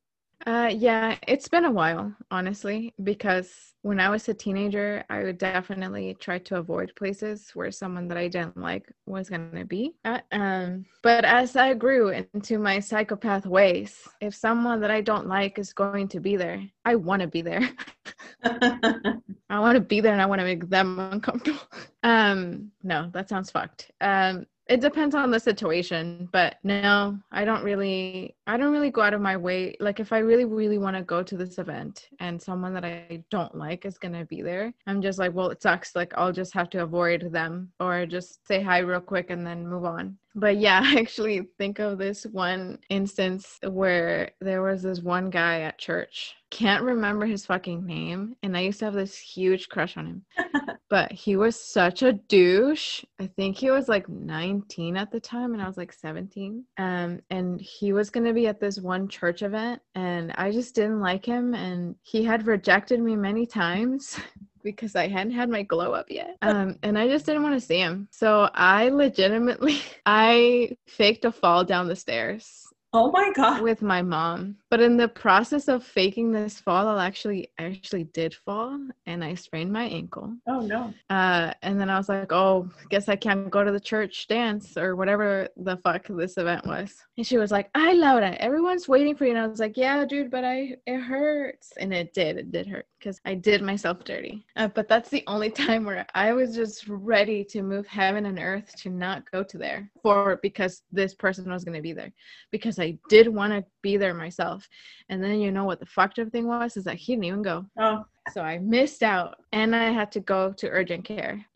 Uh, yeah, it's been a while, honestly, because when I was a teenager, I would definitely try to avoid places where someone that I didn't like was going to be. At. Um, but as I grew into my psychopath ways, if someone that I don't like is going to be there, I want to be there. (laughs) I want to be there and I want to make them uncomfortable. (laughs) Um, no, that sounds fucked. Um, it depends on the situation but no i don't really i don't really go out of my way. Like if i really really want to go to this event and someone that i don't like is going to be there i'm just like well it sucks. Like i'll just have to avoid them or just say hi real quick and then move on but yeah, (laughs) I actually think of this one instance where there was this one guy at church. Can't remember his fucking name. And I used to have this huge crush on him. (laughs) but he was such a douche. I think he was like 19 at the time and I was like 17. Um, and he was going to be at this one church event and I just didn't like him. And he had rejected me many times. (laughs) because I hadn't had my glow up yet. Um, and I just didn't want to see him. So I legitimately I faked a fall down the stairs Oh my god. With my mom. But in the process of faking this fall, I actually actually did fall and I sprained my ankle. Oh no. Uh and then I was like, "Oh, guess I can't go to the church dance or whatever the fuck this event was." And she was like, i love it Everyone's waiting for you." And I was like, "Yeah, dude, but I it hurts." And it did. It did hurt because I did myself dirty. Uh, but that's the only (laughs) time where I was just ready to move heaven and earth to not go to there for because this person was going to be there because I did want to be there myself. And then you know what the fucked up thing was is that he didn't even go. Oh. So I missed out and I had to go to urgent care. (laughs)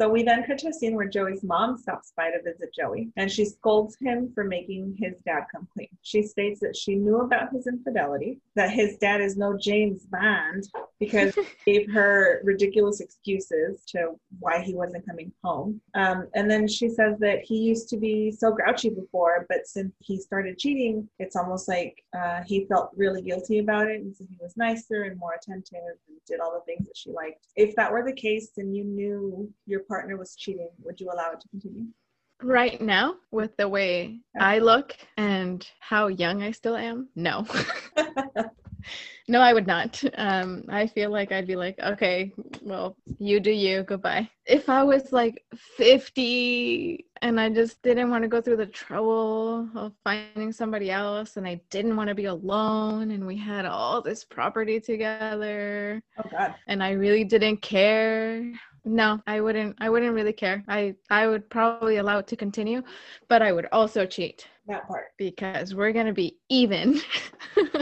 So we then cut to a scene where Joey's mom stops by to visit Joey and she scolds him for making his dad come clean. She states that she knew about his infidelity, that his dad is no James Bond because (laughs) he gave her ridiculous excuses to why he wasn't coming home. Um, and then she says that he used to be so grouchy before, but since he started cheating, it's almost like uh, he felt really guilty about it. And so he was nicer and more attentive and did all the things that she liked. If that were the case, then you knew your partner was cheating, would you allow it to continue? Right now, with the way okay. I look and how young I still am, no. (laughs) (laughs) no, I would not. Um, I feel like I'd be like, okay, well, you do you, goodbye. If I was like 50 and I just didn't want to go through the trouble of finding somebody else and I didn't want to be alone and we had all this property together. Oh God. And I really didn't care. No, I wouldn't I wouldn't really care. I I would probably allow it to continue, but I would also cheat That part. because we're going to be even. (laughs)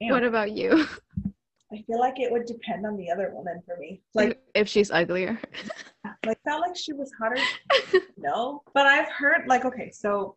what about you? (laughs) I feel like it would depend on the other woman for me. Like, if she's uglier. (laughs) like felt like she was hotter. (laughs) no, but I've heard like okay, so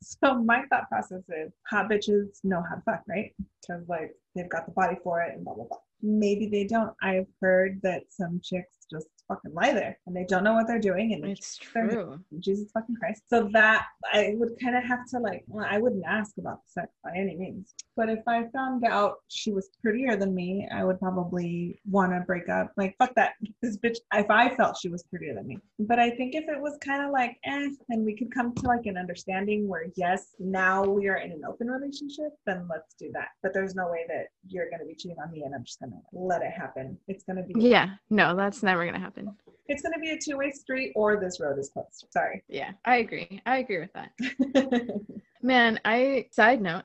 so my thought process is hot bitches know how to fuck, right? Because like they've got the body for it and blah blah blah. Maybe they don't. I've heard that some chicks just fucking lie there and they don't know what they're doing and It's true. Jesus fucking Christ. So that I would kind of have to like, well, I wouldn't ask about the sex by any means. But if I found out she was prettier than me, I would probably want to break up. Like, fuck that. This bitch, if I felt she was prettier than me. But I think if it was kind of like, eh, and we could come to like an understanding where, yes, now we are in an open relationship, then let's do that. But there's no way that you're going to be cheating on me and I'm just going to let it happen. It's going to be, Yeah, no, that's never going to happen. It's going to be a two way street or this road is closed. Sorry. Yeah, I agree. I agree with that. (laughs) Man, I side note,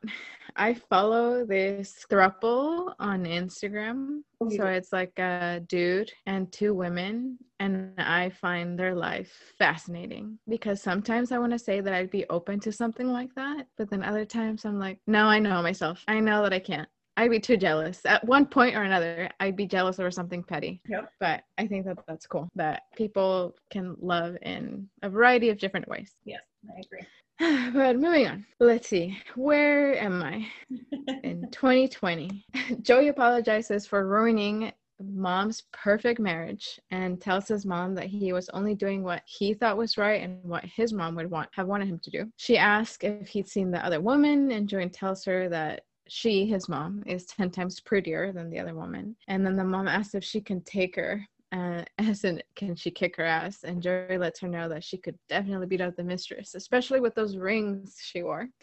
I follow this throuple on Instagram. Oh, So it's like a dude and two women, and I find their life fascinating because sometimes I want to say that I'd be open to something like that, but then other times I'm like, no, I know myself. I know that I can't. I'd be too jealous. At one point or another, I'd be jealous over something petty. Yep. But I think that that's cool that people can love in a variety of different ways. yes, I agree. (sighs) but moving on. Let's see. Where am I (laughs) in 2020? (laughs) Joey apologizes for ruining mom's perfect marriage and tells his mom that he was only doing what he thought was right and what his mom would want have wanted him to do. She asks if he'd seen the other woman and Joey tells her that she, his mom, is 10 times prettier than the other woman. And then the mom asks if she can take her uh, (laughs) as in can she kick her ass? And Joey lets her know that she could definitely beat up the mistress especially with those rings she wore. (laughs)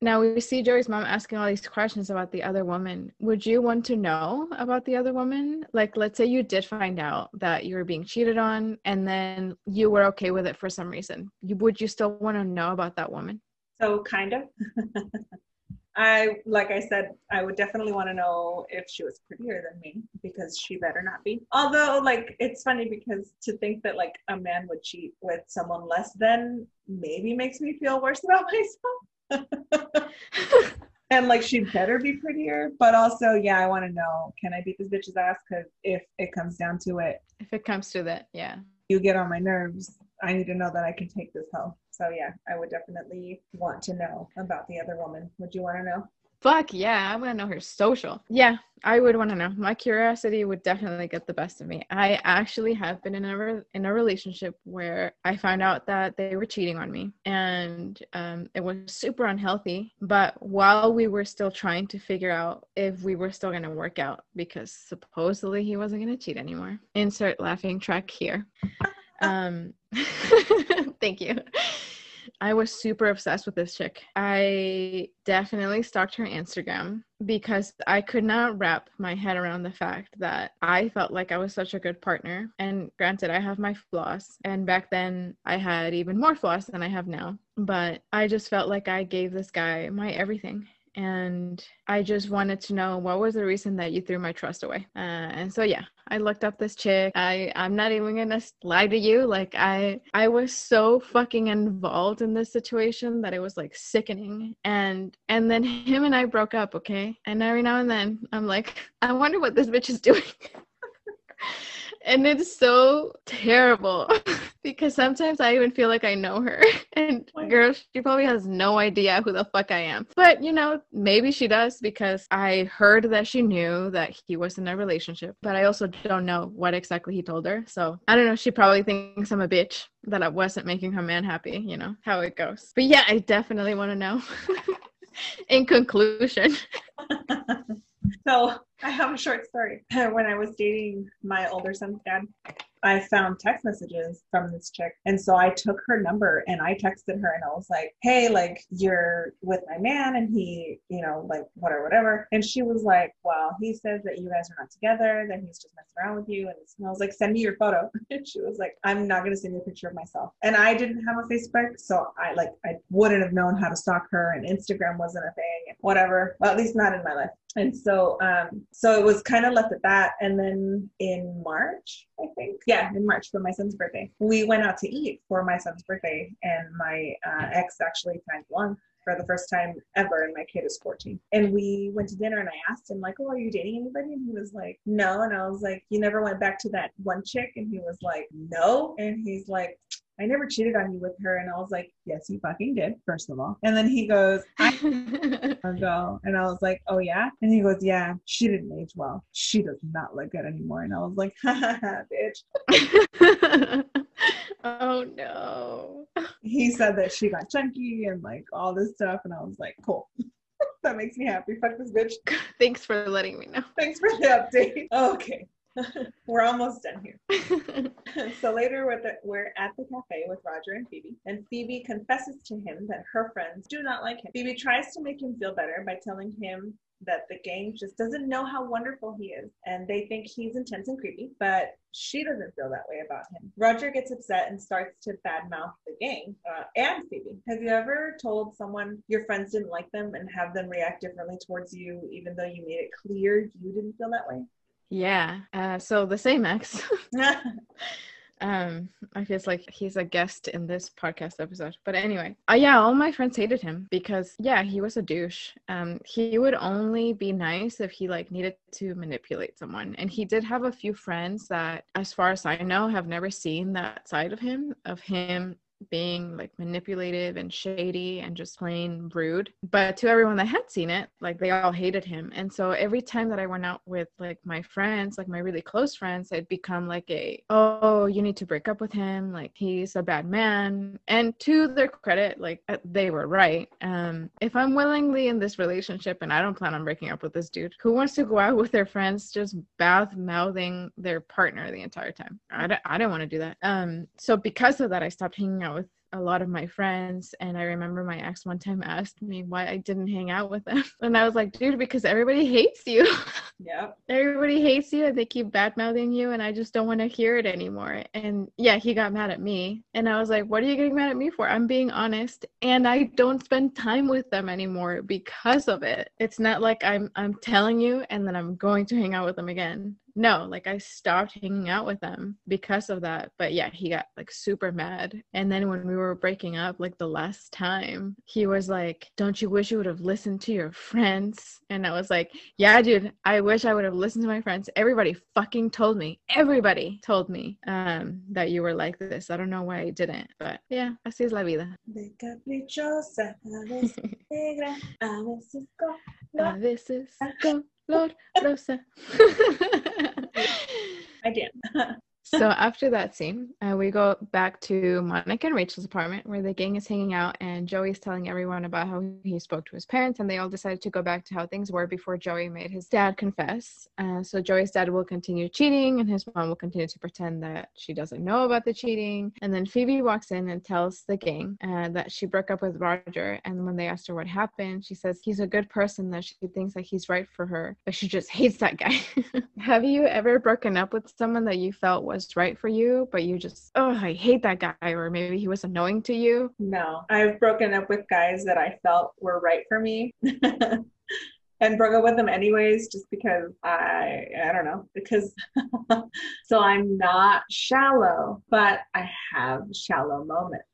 Now we see Joey's mom asking all these questions about the other woman. Would you want to know about the other woman? Like let's say you did find out that you were being cheated on and then you were okay with it for some reason. You, would you still want to know about that woman? So kind of. (laughs) I like I said, I would definitely want to know if she was prettier than me because she better not be. Although, like, it's funny because to think that like a man would cheat with someone less than maybe makes me feel worse about (laughs) myself. (laughs) and like she better be prettier, but also, yeah, I want to know can I beat this bitch's ass? Because if it comes down to it, if it comes to that yeah you get on my nerves. I need to know that I can take this home. So yeah, I would definitely want to know about the other woman. Would you want to know? Fuck yeah, I want to know her social. Yeah, I would want to know. My curiosity would definitely get the best of me. I actually have been in a re- in a relationship where I found out that they were cheating on me, and um, it was super unhealthy. But while we were still trying to figure out if we were still gonna work out, because supposedly he wasn't gonna cheat anymore. Insert laughing track here. (laughs) Um, (laughs) thank you. I was super obsessed with this chick. I definitely stalked her Instagram because I could not wrap my head around the fact that I felt like I was such a good partner. And granted, I have my flaws. And back then, I had even more flaws than I have now. But I just felt like I gave this guy my everything. And I just wanted to know what was the reason that you threw my trust away. Uh, and so, yeah, I looked up this chick. I I'm not even gonna lie to you. Like I I was so fucking involved in this situation that it was like sickening. And and then him and I broke up. Okay. And every now and then I'm like, (laughs) I wonder what this bitch is doing. (laughs) and it's so terrible (laughs) because sometimes I even feel like I know her. (laughs) And oh Why? girl, she probably has no idea who the fuck I am. But you know, maybe she does because I heard that she knew that he was in a relationship, but I also don't know what exactly he told her. So I don't know. She probably thinks I'm a bitch that I wasn't making her man happy, you know, how it goes. But yeah, I definitely want to know. (laughs) in conclusion. So I have a short story. (laughs) When I was dating my older son's dad, I found text messages from this chick. And so I took her number and I texted her and I was like, hey, like you're with my man and he, you know, like whatever, whatever. And she was like, well, he says that you guys are not together, that he's just messing around with you. And I was like, send me your photo. (laughs) And she was like, I'm not going to send you a picture of myself. And I didn't have a Facebook. So I like, I wouldn't have known how to stalk her and Instagram wasn't a thing whatever. Well, at least not in my life and so um so it was kind of left at that. And then in march i think yeah in march for my son's birthday we went out to eat for my son's birthday. And my uh, ex actually tagged along for the first time ever. And my kid is 14 and we went to dinner and i asked him like oh are you dating anybody? And he was like no. And i was like you never went back to that one chick? And he was like no. And he's like I never cheated on you with her. And I was like, yes, you fucking did, first of all. And then he goes, I (laughs) go. And I was like, oh, yeah? And he goes, yeah, she didn't age well. She does not look good anymore. And I was like, ha ha ha, bitch. (laughs) oh, no. He said that she got chunky and like all this stuff. And I was like, cool. (laughs) that makes me happy. Fuck this bitch. Thanks for letting me know. Thanks for the update. Okay. (laughs) we're almost done here. (laughs) so later we're, the, we're at the cafe with Roger and Phoebe, and Phoebe confesses to him that her friends do not like him. Phoebe tries to make him feel better by telling him that the gang just doesn't know how wonderful he is and they think he's intense and creepy, but she doesn't feel that way about him. Roger gets upset and starts to badmouth the gang uh, and Phoebe. Have you ever told someone your friends didn't like them and have them react differently towards you, even though you made it clear you didn't feel that way? Yeah. Uh, so the same ex. (laughs) um, I feel like he's a guest in this podcast episode. But anyway, uh, yeah, all my friends hated him because yeah, he was a douche. Um, he would only be nice if he like needed to manipulate someone, and he did have a few friends that, as far as I know, have never seen that side of him of him being like manipulative and shady and just plain rude. But to everyone that had seen it, like they all hated him. And so every time that I went out with like my friends, like my really close friends, it'd become like a, oh, you need to break up with him. Like he's a bad man. And to their credit, like uh, they were right. Um, if I'm willingly in this relationship and I don't plan on breaking up with this dude, who wants to go out with their friends just bath mouthing their partner the entire time? I don't, I don't want to do that. Um, so because of that, I stopped hanging out with a lot of my friends and i remember my ex one time asked me why i didn't hang out with them. (laughs) And i was like dude because everybody hates you. (laughs) Yeah everybody hates you and they keep bad mouthing you and i just don't want to hear it anymore. And yeah he got mad at me and i was like what are you getting mad at me for? I'm being honest and i don't spend time with them anymore because of it. It's not like i'm i'm telling you and then i'm going to hang out with them again no, like I stopped hanging out with them because of that. But yeah, he got like super mad. And then when we were breaking up, like the last time, he was like, Don't you wish you would have listened to your friends? And I was like, Yeah, dude, I wish I would have listened to my friends. Everybody fucking told me, everybody told me um, that you were like this. I don't know why I didn't, but yeah, así es la vida. a veces (laughs) colorosa. (laughs) I did. (laughs) so after that scene, uh, we go back to Monica and Rachel's apartment where the gang is hanging out, and Joey's telling everyone about how he spoke to his parents, and they all decided to go back to how things were before Joey made his dad confess. Uh, so Joey's dad will continue cheating, and his mom will continue to pretend that she doesn't know about the cheating. And then Phoebe walks in and tells the gang uh, that she broke up with Roger, and when they asked her what happened, she says he's a good person, that she thinks that he's right for her, but she just hates that guy. (laughs) Have you ever broken up with someone that you felt was was right for you, but you just, oh, I hate that guy, or maybe he was annoying to you? No, I've broken up with guys that I felt were right for me. (laughs) and broke up with them anyways just because I I don't know because (laughs) so I'm not shallow but I have shallow moments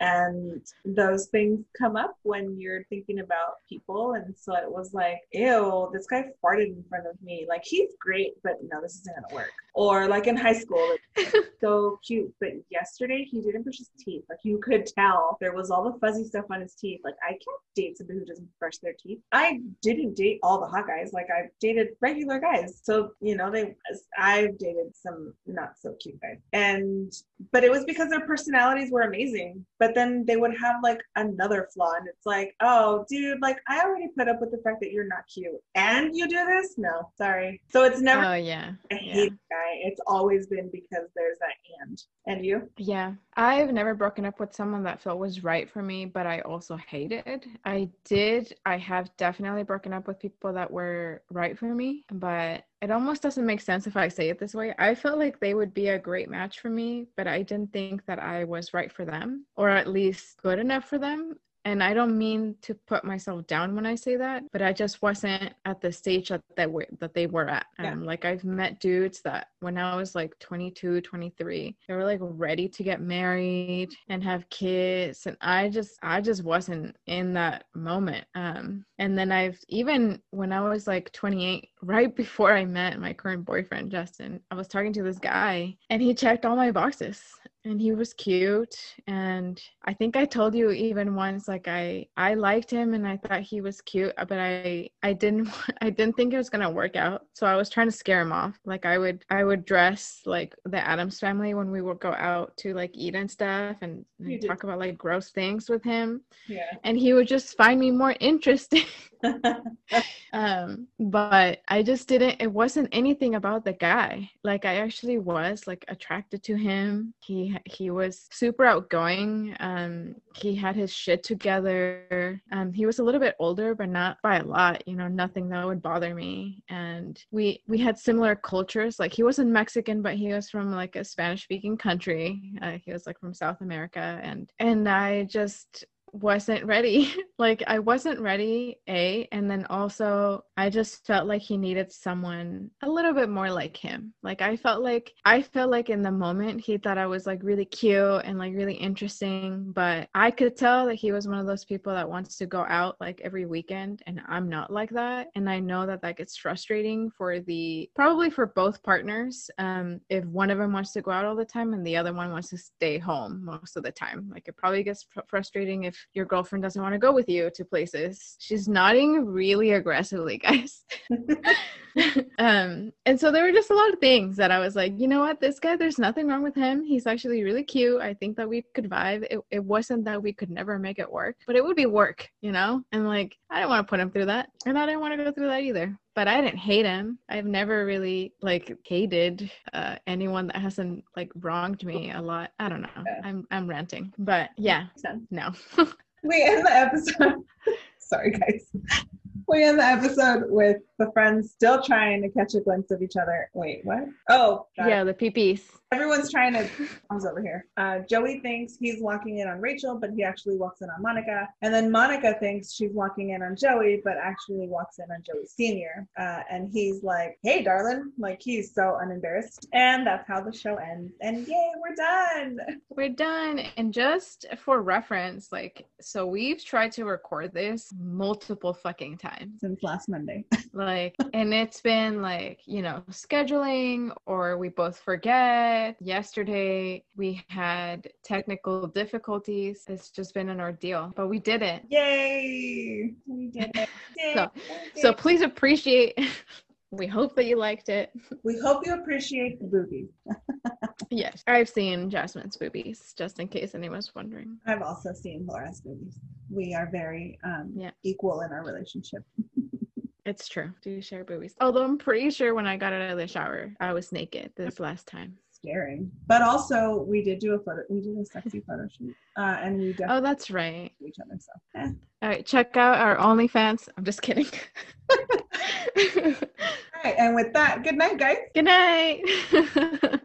and those things come up when you're thinking about people and so it was like ew this guy farted in front of me like he's great but no this isn't gonna work or like in high school like, (laughs) so cute but yesterday he didn't brush his teeth. Like you could tell there was all the fuzzy stuff on his teeth. Like i can't date somebody who doesn't brush their teeth. I didn't date all the hot guys. Like i've dated regular guys. So you know they i've dated some not so cute guys. And but it was because their personalities were amazing. But then they would have like another flaw. And it's like oh dude like i already put up with the fact that you're not cute. And you do this? No sorry. So it's never oh yeah. I hate yeah. Guy It's always been because there's that and. And you? Yeah. I've never broken up with someone that felt was right for me, but I also hated. I did, I have definitely broken up with people that were right for me, but it almost doesn't make sense if I say it this way. I felt like they would be a great match for me, but I didn't think that I was right for them or at least good enough for them and I don't mean to put myself down when I say that, but I just wasn't at the stage that they were that they were at. Yeah. Um, like I've met dudes that when I was like 22, 23, they were like ready to get married and have kids, and I just I just wasn't in that moment. Um, and then I've even when I was like 28, (laughs) right before I met my current boyfriend Justin, I was talking to this guy, and he checked all my boxes, and he was cute and i think i told you even once like i i liked him and i thought he was cute uh, but i i didn't (laughs) i didn't think it was gonna work out. So i was trying to scare him off. Like i would i would dress like the addams family when we would go out to like eat and stuff and, and talk about like gross things with him. Yeah. And he would just find me more (laughs) interesting (laughs) um but i just didn't it wasn't anything about the guy. Like i actually was like attracted to him. He he was super outgoing. Um he had his shit together. Um he was a little bit older but not by a lot you know nothing that would bother me. And we we had similar cultures. Like he wasn't mexican but he was from like a spanish speaking country. Uh, he was like from south america. And and i just wasn't ready. (laughs) like I wasn't ready, A, and then also I just felt like he needed someone a little bit more like him. Like I felt like I felt like in the moment he thought I was like really cute and like really interesting, but I could tell that he was one of those people that wants to go out like every weekend and I'm not like that. And I know that that gets frustrating for the probably for both partners um if one of them wants to go out all the time and the other one wants to stay home most of the time. Like it probably gets fr- frustrating if your girlfriend doesn't want to go with you to places. She's nodding really aggressively, (laughs) guys. (laughs) um, and so there were just a lot of things that I was like, you know what, this guy, there's nothing wrong with him. He's actually really cute. I think that we could vibe. It, it wasn't that we could never make it work, but it would be work, you know? And like, I don't want to put him through that. And I didn't want to go through that either but I didn't hate him. I've never really like hated uh, anyone that hasn't like wronged me a lot. I don't know. Yeah. I'm I'm ranting, but yeah, no. (laughs) we end the episode. (laughs) Sorry, guys we end the episode with the friends still trying to catch a glimpse of each other. Wait, what? Oh, yeah, it. the peepees. Everyone's trying to. I was over here. Uh, Joey thinks he's walking in on Rachel, but he actually walks in on Monica. And then Monica thinks she's walking in on Joey, but actually walks in on Joey Senior. Uh, and he's like, "Hey, darling!" Like he's so unembarrassed. And that's how the show ends. And yay, we're done. We're done. And just for reference, like, so we've tried to record this multiple fucking times since last Monday. (laughs) like, and it's been like, you know, scheduling or we both forget. Yesterday we had technical difficulties. It's just been an ordeal, but we did it. Yay! We did it. (laughs) Yay. so, so please appreciate. (laughs) We hope that you liked it. (laughs) We hope you appreciate the boobies. yes, I've seen Jasmine's boobies, just in case anyone's wondering. I've also seen Laura's boobies. We are very um, yeah. equal in our relationship. it's true. Do you share boobies? Although I'm pretty sure when I got out of the shower, I was naked this last time. Scary, but also we did do a photo. We did a sexy photo shoot, uh, and we definitely. Oh, that's right. Each other, so. Eh. All right, check out our OnlyFans. I'm just kidding. (laughs) All right, and with that, good night, guys. Good night. (laughs)